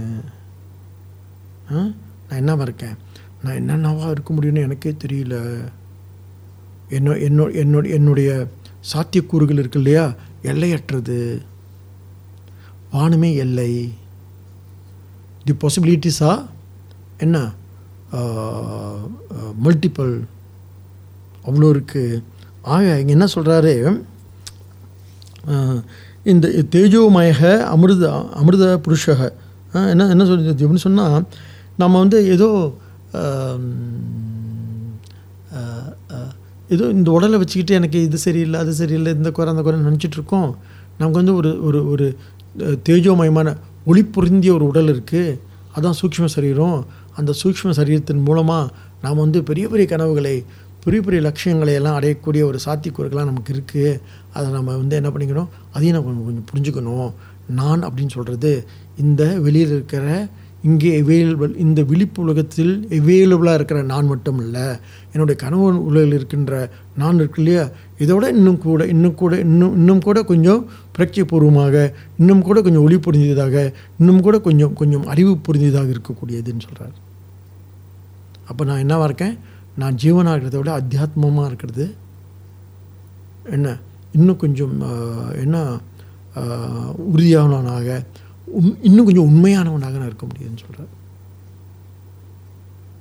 ஆ? நான் என்னவாக இருக்கேன்? நான் என்னென்னவாக இருக்க முடியும்னு எனக்கே தெரியல. என்ன என்னோ என்னோட என்னுடைய சாத்தியக்கூறுகள் இருக்கு இல்லையா? எல்லையற்றது. வானமே எல்லை. தி பாசிபிலிட்டிஸா என்ன? மல்டிபிள் அவ்வளோ இருக்குது ஆக இங்கே என்ன சொல்கிறாரு இந்த தேஜோமயக அமிர்த அமிர்த புருஷக. என்ன என்ன சொல்றது? அப்படின்னு சொன்னால் நம்ம வந்து ஏதோ ஏதோ இந்த உடலை வச்சுக்கிட்டு எனக்கு இது சரியில்லை அது சரியில்லை இந்த குறை அந்த குறை நினச்சிட்டு இருக்கோம். நமக்கு வந்து ஒரு ஒரு ஒரு தேஜோமயமான ஒளி பொருந்திய ஒரு உடல் இருக்குது அதான் சூக்ஷ்ம சரீரம். அந்த சூக்ஷ்ம சரீரத்தின் மூலமாக நாம் வந்து பெரிய பெரிய கனவுகளை பெரிய பெரிய லட்சியங்களை எல்லாம் அடையக்கூடிய ஒரு சாத்தியக்கூறுகள்லாம் நமக்கு இருக்குது அதை நம்ம வந்து என்ன பண்ணிக்கணும்? அதையும் நம்ம கொஞ்சம் கொஞ்சம் புரிஞ்சுக்கணும். நான் அப்படின்னு சொல்கிறது இந்த வெளியில் இருக்கிற இங்கே அவைலபிள் இந்த விழிப்பு உலகத்தில் அவைலபிளாக இருக்கிற நான் மட்டும் இல்லை என்னுடைய கனவு உலகில் இருக்கின்ற நான் இருக்கு இல்லையா? இதோட இன்னும் கூட இன்னும் கூட இன்னும் இன்னும் கூட கொஞ்சம் புரட்சிபூர்வமாக இன்னும் கூட கொஞ்சம் ஒளி புரிஞ்சதாக இன்னும் கூட கொஞ்சம் கொஞ்சம் அறிவு புரிஞ்சதாக இருக்கக்கூடியதுன்னு சொல்கிறார் அப்போ நான் என்னவாக இருக்கேன்? நான் ஜீவனாக இருக்கிறத விட அத்தியாத்மமாக இருக்கிறது. என்ன? இன்னும் கொஞ்சம் என்ன? உறுதியானவனாக இன்னும் கொஞ்சம் உண்மையானவனாக நான் இருக்க முடியுதுன்னு சொல்கிறார்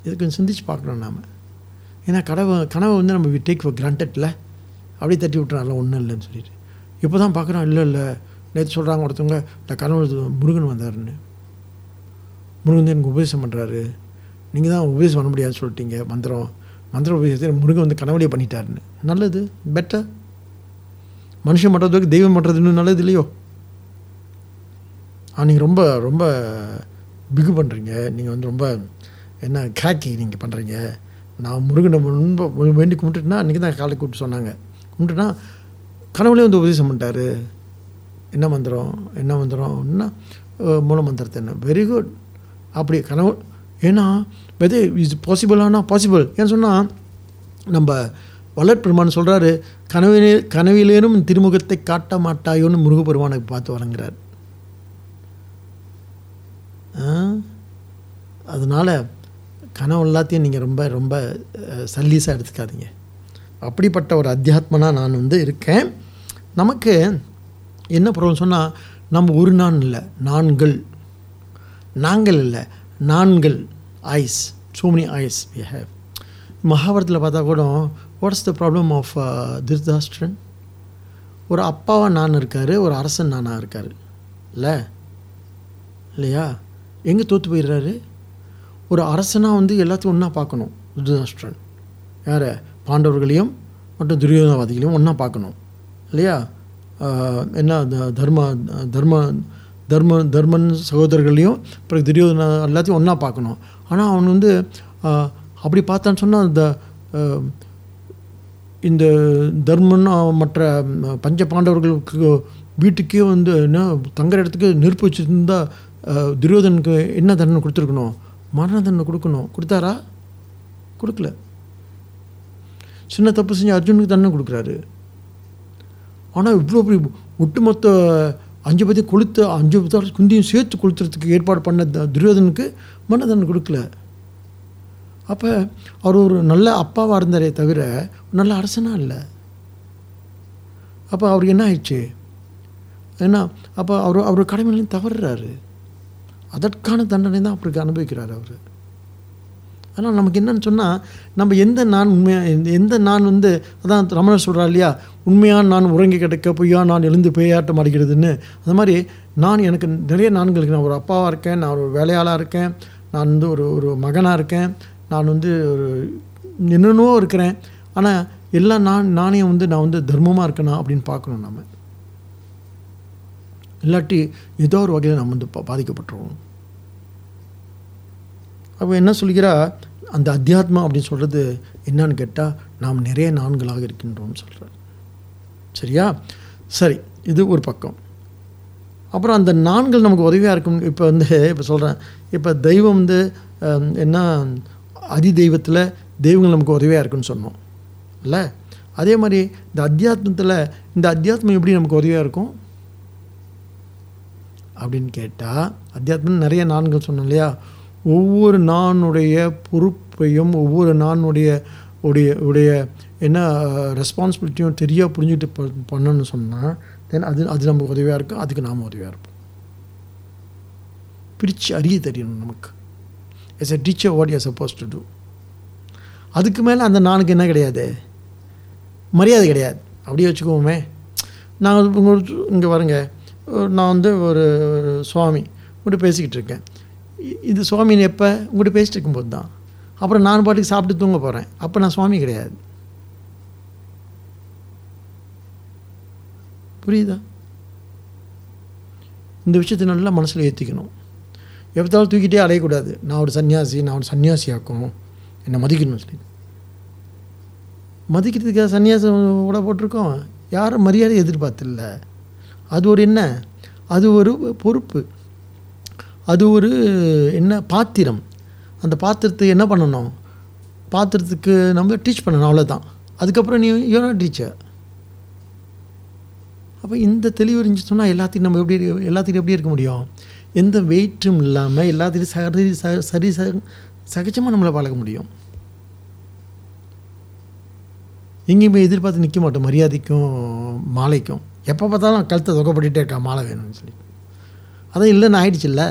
இது கொஞ்சம் சிந்திச்சு பார்க்கணும் நாம். ஏன்னா கனவை கனவை வந்து நம்ம டேக் ஃபார் கிராண்டட்ல அப்படியே தட்டி விட்டுறாங்கள ஒன்றும் இல்லைன்னு சொல்லிட்டு. இப்போ தான் பார்க்குறோம் இல்லை இல்லை நேற்று சொல்கிறாங்க ஒருத்தவங்க இந்த கனவு முருகன் வந்தாருன்னு. முருகன் வந்து எனக்கு உபதேசம் பண்ணுறாரு நீங்கள் தான் உபதேசம் பண்ண முடியாதுன்னு சொல்லிட்டீங்க மந்திரம். மந்திர உபதேசத்தை முருகன் வந்து கனவுலேயே பண்ணிட்டாருன்னு. நல்லது பெட்டர் மனுஷன் பண்ணுறதுக்கு தெய்வம் பண்ணுறது இன்னும் நல்லது இல்லையோ? நீங்கள் ரொம்ப ரொம்ப பிகு பண்ணுறீங்க நீங்கள் வந்து ரொம்ப என்ன கேக்கி நீங்கள் பண்ணுறீங்க நான் முருகனை ரொம்ப வேண்டி கும்பிட்டுட்டுனா அன்றைக்கி தான் காலை கூப்பிட்டு சொன்னாங்க. கும்பிட்டுனா கனவுலேயே வந்து உபதேசம் பண்ணிட்டாரு. என்ன மந்திரம்? என்ன மந்திரம்னா என்ன மூல மந்திரத்தை என்ன? வெரி குட் அப்படி கனவு ஏன்னா வெதே இஸ் பாசிபிளானா பாசிபிள் ஏன்னு சொன்னால் நம்ம வளர் பெருமான் சொல்கிறாரு கனவிலே கனவிலேனும் திருமுகத்தை காட்ட மாட்டாயோன்னு முருகப்பெருமானை பார்த்து வழங்குறார் அதனால் கனவு எல்லாத்தையும் நீங்கள் ரொம்ப ரொம்ப சல்லீஸாக எடுத்துக்காதீங்க. அப்படிப்பட்ட ஒரு அத்தியாத்மனாக நான் வந்து இருக்கேன். நமக்கு என்ன ப்ராப்ளம் சொன்னால் நம்ம ஒரு நான் இல்லை நான்கள். நாங்கள் இல்லை நான்கள். I's so many I's we have மகாபாரத்தில் பார்த்தா கூட வாட்ஸ் த ப்ராப்ளம் ஆஃப் திருதாஷ்டிரன்? ஒரு அப்பாவாக நான் இருக்கார் ஒரு அரசன் நானாக இருக்கார். இல்லை? இல்லையா? எங்கே தோற்று போயிடுறாரு? ஒரு அரசனாக வந்து எல்லாத்தையும் ஒன்றா பார்க்கணும். திருதாஷ்டிரன் யார்? பாண்டவர்களையும் மற்றும் துரியோதனவாதிகளையும் ஒன்றா பார்க்கணும். இல்லையா? என்ன? த- தர்ம தர்ம தர்ம தர்மன் சகோதரர்களையும் பிறகு துரியோதன எல்லாத்தையும் ஒன்றா பார்க்கணும். ஆனால் அவன் வந்து அப்படி பார்த்தான்னு சொன்னால் இந்த இந்த தர்மன் மற்ற பஞ்ச பாண்டவர்களுக்கு வீட்டுக்கே வந்து என்ன தங்குற இடத்துக்கு நெருப்பு வச்சுருந்தா துரியோதனுக்கு என்ன தண்டனை கொடுத்துருக்கணும்? மரண தண்டனை கொடுக்கணும். கொடுத்தாரா? கொடுக்கல. சின்ன தப்பு செஞ்சு அர்ஜுனுக்கு தண்டனை கொடுக்குறாரு. ஆனால் இவ்வளோ பெரிய ஒட்டுமொத்த அஞ்சு பற்றி கொளுத்து அஞ்சு பத்தி குந்தியும் சேர்த்து கொளுத்துறதுக்கு ஏற்பாடு பண்ண துரியோதனுக்கு மரண தண்டனை கொடுக்கல. அப்போ அவர் ஒரு நல்ல அப்பாவாக இருந்தாரே தவிர நல்ல அரசனாக இல்லை. அப்போ அவருக்கு என்ன ஆயிடுச்சு? ஏன்னா அப்போ அவர் அவர் கடமையிலையும் தவறுறாரு. அதற்கான தண்டனை தான் அவருக்கு அனுபவிக்கிறார் அவர். ஆனால் நமக்கு என்னன்னு சொன்னால் நம்ம எந்த நான் உண்மையாக எந்த- எந்த நான் வந்து அதான் ரமணர் சொல்கிறார் இல்லையா உண்மையான நான் உறங்கி கிடக்க பொய்யா நான் எழுந்து பேயாட்டம் அடிக்கிறதுன்னு. அந்த மாதிரி நான் எனக்கு நிறைய நான்களுக்கு நான் ஒரு அப்பாவாக இருக்கேன் நான் ஒரு வேலையாளாக இருக்கேன் நான் வந்து ஒரு ஒரு மகனாக இருக்கேன் நான் வந்து ஒரு என்னென்னவோ இருக்கிறேன். ஆனால் எல்லாம் நான் நானே வந்து நான் வந்து தர்மமாக இருக்கேனா அப்படின்னு பார்க்கணும் நம்ம இல்லாட்டி ஏதோ ஒரு வகையில் நம்ம வந்து பா- பாதிக்கப்பட்டுருவோம். அப்போ என்ன சொல்கிறா அந்த அத்தியாத்மா அப்படின்னு சொல்கிறது என்னன்னு கேட்டால் நாம் நிறைய நான்களாக இருக்கின்றோம்னு சொல்கிறார் சரியா? சரி இது ஒரு பக்கம். அப்புறம் அந்த நான்கள் நமக்கு உதவியாக இருக்கும். இப்போ வந்து இப்போ சொல்கிறேன் இப்போ தெய்வம் வந்து என்ன அதி தெய்வத்தில் தெய்வங்கள் நமக்கு உதவியாக இருக்குன்னு சொன்னோம். இல்லை? அதே மாதிரி இந்த அத்தியாத்மத்தில் இந்த அத்தியாத்மம் எப்படி நமக்கு உதவியாக இருக்கும்? அப்படின்னு கேட்டால் அத்தியாத்மம் நிறைய நான்கள் சொன்னோம் இல்லையா? ஒவ்வொரு நானுடைய பொறுப்பையும் ஒவ்வொரு நானுடைய உடைய உடைய என்ன ரெஸ்பான்சிபிலிட்டியும் தெரியா புரிஞ்சுட்டு பண்ணணும்னு சொன்னால் தென் அது அது நமக்கு உதவியாக இருக்கும் அதுக்கு நாம் உதவியாக இருப்போம். பிரித்து அறிய தெரியணும் நமக்கு. As a teacher what you suppose to do அதுக்கு மேலே அந்த நானுக்கு என்ன கிடையாது? மரியாதை கிடையாது. அப்படியே வச்சுக்கோமே நாங்கள் இங்கே வரேங்க நான் வந்து ஒரு ஒரு சுவாமி உங்கள்கிட்ட பேசிக்கிட்டு இருக்கேன். இது சுவாமின்னு எப்போ உங்கள்கிட்ட பேசிட்டு இருக்கும்போது தான். அப்புறம் நான் பாட்டுக்கு சாப்பிட்டு தூங்க போகிறேன் அப்போ நான் சுவாமி கிடையாது. புரியுதா? இந்த விஷயத்தை நல்லா மனசில் ஏற்றிக்கணும் எப்போத்தாலும் தூக்கிட்டே அலையக்கூடாது. நான் ஒரு சன்னியாசி நான் ஒரு சன்னியாசி ஆக்கணும். என்னை மதிக்கணும்னு சொல்லி. மதிக்கிறதுக்காக சன்னியாசம் கூட போட்டிருக்கோம். யாரும் மரியாதை எதிர்பார்த்தில்லை. அது ஒரு என்ன? அது ஒரு பொறுப்பு. அது ஒரு என்ன? பாத்திரம். அந்த பாத்திரத்தை என்ன பண்ணணும்? பாத்திரத்துக்கு நம்ம டீச் பண்ணணும் அவ்வளோதான் அதுக்கப்புறம் நீ யோனா டீச்சர் அப்போ இந்த தெளிவு இருந்துச்சு சொன்னால் எல்லாத்தையும் நம்ம எப்படி எல்லாத்தையும் எப்படி இருக்க முடியும்? எந்த வெயிட்டும் இல்லாமல் எல்லாத்தையும் சரி ச- சரி சகஜமாக நம்மளை பழக முடியும். எங்கேயுமே எதிர்பார்த்து நிற்க மாட்டோம். மரியாதைக்கும் மாலைக்கும். எப்போ பார்த்தாலும் கழுத்தை தொகைப்பட்டுட்டே இருக்கா மாலை வேணும்னு சொல்லி. அதான் இல்லைன்னு ஆயிடுச்சுல்ல.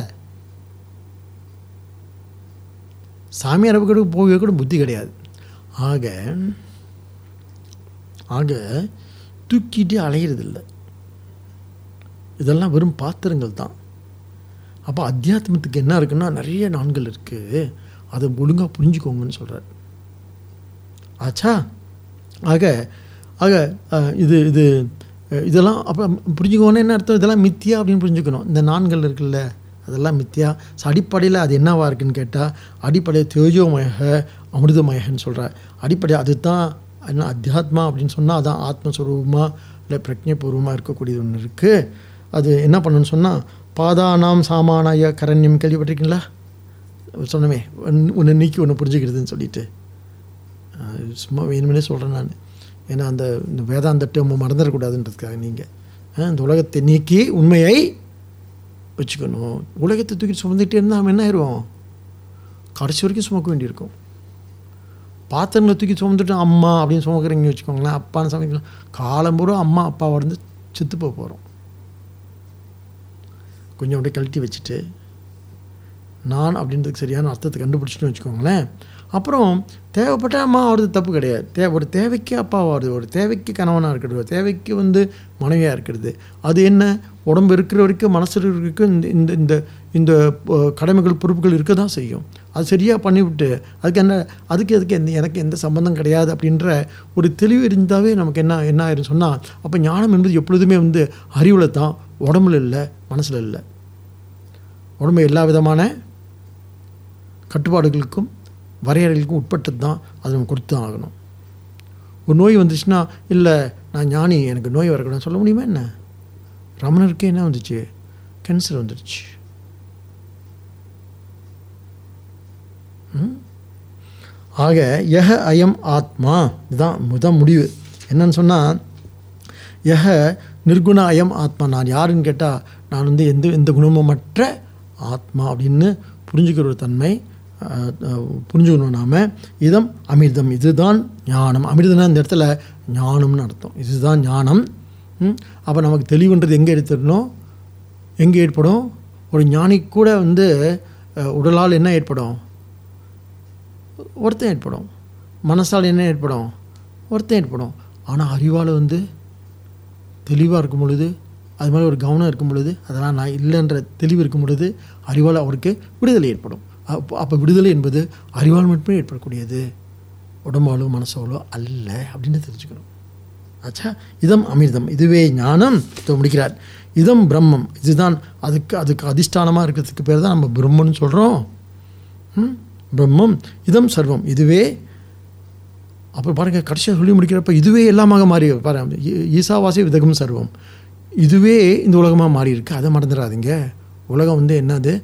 சாமியார் கூட போகவே கூட புத்தி கிடையாது. ஆக ஆக தூக்கிட்டே அலையிறதில்ல. இதெல்லாம் வெறும் பாத்திரங்கள் தான். அப்போ அத்தியாத்மத்துக்கு என்ன இருக்குன்னா நிறைய நான்கள் இருக்குது அதை ஒழுங்காக புரிஞ்சுக்கோங்கன்னு சொல்கிறார் ஆச்சா? ஆக ஆக இது இது இதெல்லாம் அப்போ புரிஞ்சுக்கோன்னு என்ன அர்த்தம்? இதெல்லாம் மித்தியா அப்படின்னு புரிஞ்சுக்கணும். இந்த நான்கள் இருக்குல்ல அதெல்லாம் மித்தியா? ஸோ அடிப்படையில் அது என்னவா இருக்குன்னு கேட்டால் அடிப்படையில் தேஜோமயக அமிர்தமயகன்னு சொல்கிறார் அடிப்படை அதுதான் என்ன அத்தியாத்மா அப்படின்னு சொன்னால் அதான் ஆத்மஸ்வரூபமாக இல்லை பிரஜைபூர்வமாக இருக்கக்கூடியது ஒன்று இருக்குது அது என்ன பண்ணணும்னு சொன்னால் பாதானாம் சாமானாய கரண்யம் கேள்விப்பட்டிருக்கீங்களா? சொன்னமே ஒன்று நீக்கி ஒன்று புரிஞ்சுக்கிறதுன்னு சொல்லிட்டு. சும்மா வேணுமனே சொல்கிறேன் நான். ஏன்னா அந்த இந்த வேதாந்த டேர்மை மறந்துடக்கூடாதுன்றதுக்காக நீங்கள் இந்த உலகத்தை நீக்கி உண்மையை வச்சுக்கணும். உலகத்தை தூக்கி சுமந்துக்கிட்டே இருந்தால் நம்ம என்ன ஆயிடுவோம் கடைசி வரைக்கும் சுமக்க வேண்டியிருக்கும். பாத்திரங்களை தூக்கி சுமந்துட்டு அம்மா அப்படின்னு சுமக்கிறீங்கன்னு வச்சுக்கோங்களேன் அப்பான்னு சமைக்கலாம் காலம்பூரா அம்மா அப்பா வந்து செத்து போக போகிறோம் கொஞ்சம் அப்படியே கழட்டி வச்சுட்டு நான் அப்படின்றதுக்கு சரியான அர்த்தத்தை கண்டுபிடிச்சிட்டு வச்சுக்கோங்களேன் அப்புறம் தேவைப்பட்ட அம்மா ஆகிறது தப்பு கிடையாது. தே ஒரு தேவைக்கு அப்பா ஆகிறது ஒரு தேவைக்கு கணவனாக இருக்கிறது ஒரு தேவைக்கு வந்து மனைவியாக இருக்கிறது. அது என்ன? உடம்பு இருக்கிற வரைக்கும் மனசு இருக்கிற வரைக்கும் இந்த இந்த இந்த இந்த கடமைகள் பொறுப்புகள் இருக்க தான் செய்யும். அது சரியாக பண்ணிவிட்டு அதுக்கு என்ன அதுக்கு அதுக்கு எந்த எனக்கு எந்த சம்பந்தம் கிடையாது அப்படின்ற ஒரு தெளிவு இருந்தாவே நமக்கு என்ன என்ன ஆயிரும் சொன்னால் அப்போ ஞானம் என்பது எப்பொழுதுமே வந்து அறிவில் தான் உடம்புல இல்லை மனசில் இல்லை. உடம்பு எல்லா விதமான கட்டுப்பாடுகளுக்கும் வரையறைகளுக்கும் உட்பட்டது தான் அது நம்ம கொடுத்து தான் ஆகணும். ஒரு நோய் வந்துச்சுன்னா இல்லை நான் ஞானி எனக்கு நோய் வரக்கூடாதுன்னு சொல்ல முடியுமா என்ன? ரமணருக்கே என்ன வந்துச்சு? கேன்சர் வந்துடுச்சு ம்? ஆக யஹ அயம் ஆத்மா இதுதான் இதுதான் முடிவு. என்னன்னு சொன்னால் யஹ நிர்குண அயம் ஆத்மா நான் யாருன்னு கேட்டால் நான் வந்து எந்த எந்த குணமுமற்ற ஆத்மா அப்படின்னு புரிஞ்சுக்கிற ஒரு தன்மை புரிஞ்சுக்கணும் நாம். இதம் அமிர்தம். இதுதான் ஞானம். அமிர்தம்னா இந்த இடத்துல ஞானம்னு அர்த்தம். இதுதான் ஞானம். அப்போ நமக்கு தெளிவுன்றது எங்கே எடுத்துடணும் எங்கே ஏற்படும்? ஒரு ஞானி கூட வந்து உடலால் என்ன ஏற்படும்? ஒருத்தன் ஏற்படும். மனசால் என்ன ஏற்படும்? ஒருத்தன் ஏற்படும். ஆனால் அறிவால் வந்து தெளிவாக இருக்கும் பொழுது அது மாதிரி ஒரு கவனம் இருக்கும் பொழுது அதெல்லாம் நான் இல்லைன்ற தெளிவு இருக்கும் பொழுது அறிவால் அவருக்கு விடுதலை ஏற்படும். அப்போ அப்போ விடுதலை என்பது அறிவால் மட்டுமே ஏற்படக்கூடியது. உடம்பாலோ மனசாலோ அல்ல அப்படின்னு தெரிஞ்சுக்கணும். ஆச்சா? இதம் அமிர்தம். இதுவே ஞானம். முடிக்கிறார். இதம் பிரம்மம். இதுதான் அதுக்கு அதுக்கு அதிஷ்டானமாக இருக்கிறதுக்கு பேர் தான் நம்ம பிரம்மன்னு சொல்கிறோம் ம்? பிரம்மம் இதம் சர்வம். இதுவே அப்புறம் பாருங்கள் கடைசியாக சொல்லி முடிக்கிறப்ப இதுவே எல்லாமாக மாறி பாருங்க ஈசாவாசி விதகம் சர்வம். இதுவே இந்த உலகமாக மாறி இருக்குது அதை மறந்துடாதீங்க. உலகம் வந்து என்னது?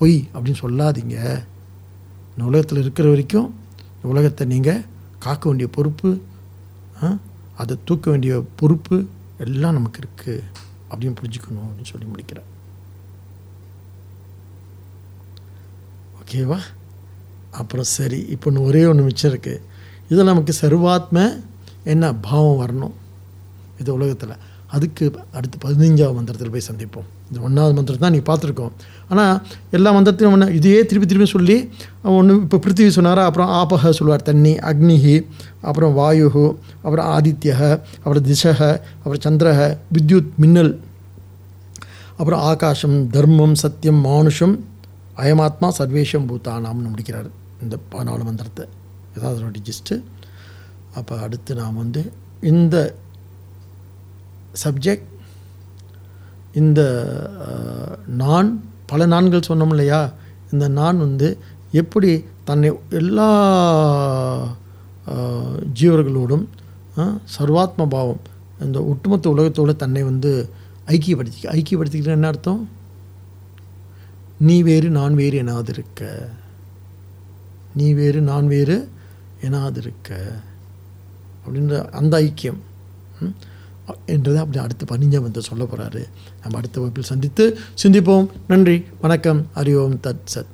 பொய் அப்படின்னு சொல்லாதீங்க. இந்த உலகத்தில் இருக்கிற வரைக்கும் இந்த உலகத்தை நீங்கள் காக்க வேண்டிய பொறுப்பு அதை தூக்க வேண்டிய பொறுப்பு எல்லாம் நமக்கு இருக்குது அப்படின்னு புரிஞ்சுக்கணும் அப்படின்னு சொல்லி முடிக்கிறேன். ஓகேவா? அப்புறம் சரி இப்போ ஒன்று ஒரே ஒன்று மிச்சம் இருக்குது இதில் நமக்கு சர்வாத்ம என்ன? பாவம் வரணும். இது உலகத்தில். அதுக்கு அடுத்து பதினஞ்சாவது மந்திரத்தில் போய் சந்திப்போம். இந்த ஒன்றாவது மந்திரம் தான் நீங்கள் பார்த்துருக்கோம். ஆனால் எல்லா மந்திரத்தையும் ஒன்று இதையே திருப்பி திருப்பி சொல்லி ஒன்று இப்போ பிருத்திவி சொன்னாரா அப்புறம் ஆபக சொல்லுவார் தண்ணி அக்னிஹி அப்புறம் வாயு அப்புறம் ஆதித்யக அப்புறம் திசக அப்புறம் சந்திரக வித்யுத் மின்னல் அப்புறம் ஆகாஷம் தர்மம் சத்தியம் மானுஷம் அயமாத்மா சர்வேஷம் பூத்தானாம்னு முடிக்கிறார் இந்த பதினாலு மந்திரத்தை. ஏதாவது ஒரு டிஜிஸ்ட்டு அப்போ அடுத்து நாம் வந்து இந்த சப்ஜெக்ட் இந்த நான் பல நான்கள் சொன்னோம் இல்லையா? இந்த நான் வந்து எப்படி தன்னை எல்லா ஜீவர்களோடும் சர்வாத்ம பாவம் இந்த ஒட்டுமொத்த உலகத்தோடு தன்னை வந்து ஐக்கியப்படுத்தி ஐக்கியப்படுத்திக்கிற என்ன அர்த்தம்? நீ வேறு நான் வேறு எனாது இருக்க நீ வேறு நான் வேறு எனாது இருக்க அப்படின்ற அந்த ஐக்கியம். ம், என்றதை அப்படி அடுத்த பதினஞ்சாம் வந்து சொல்ல போகிறாரு நம்ம அடுத்த வகுப்பில் சந்தித்து சிந்திப்போம். நன்றி. வணக்கம். அறிவோம். தத் சத்.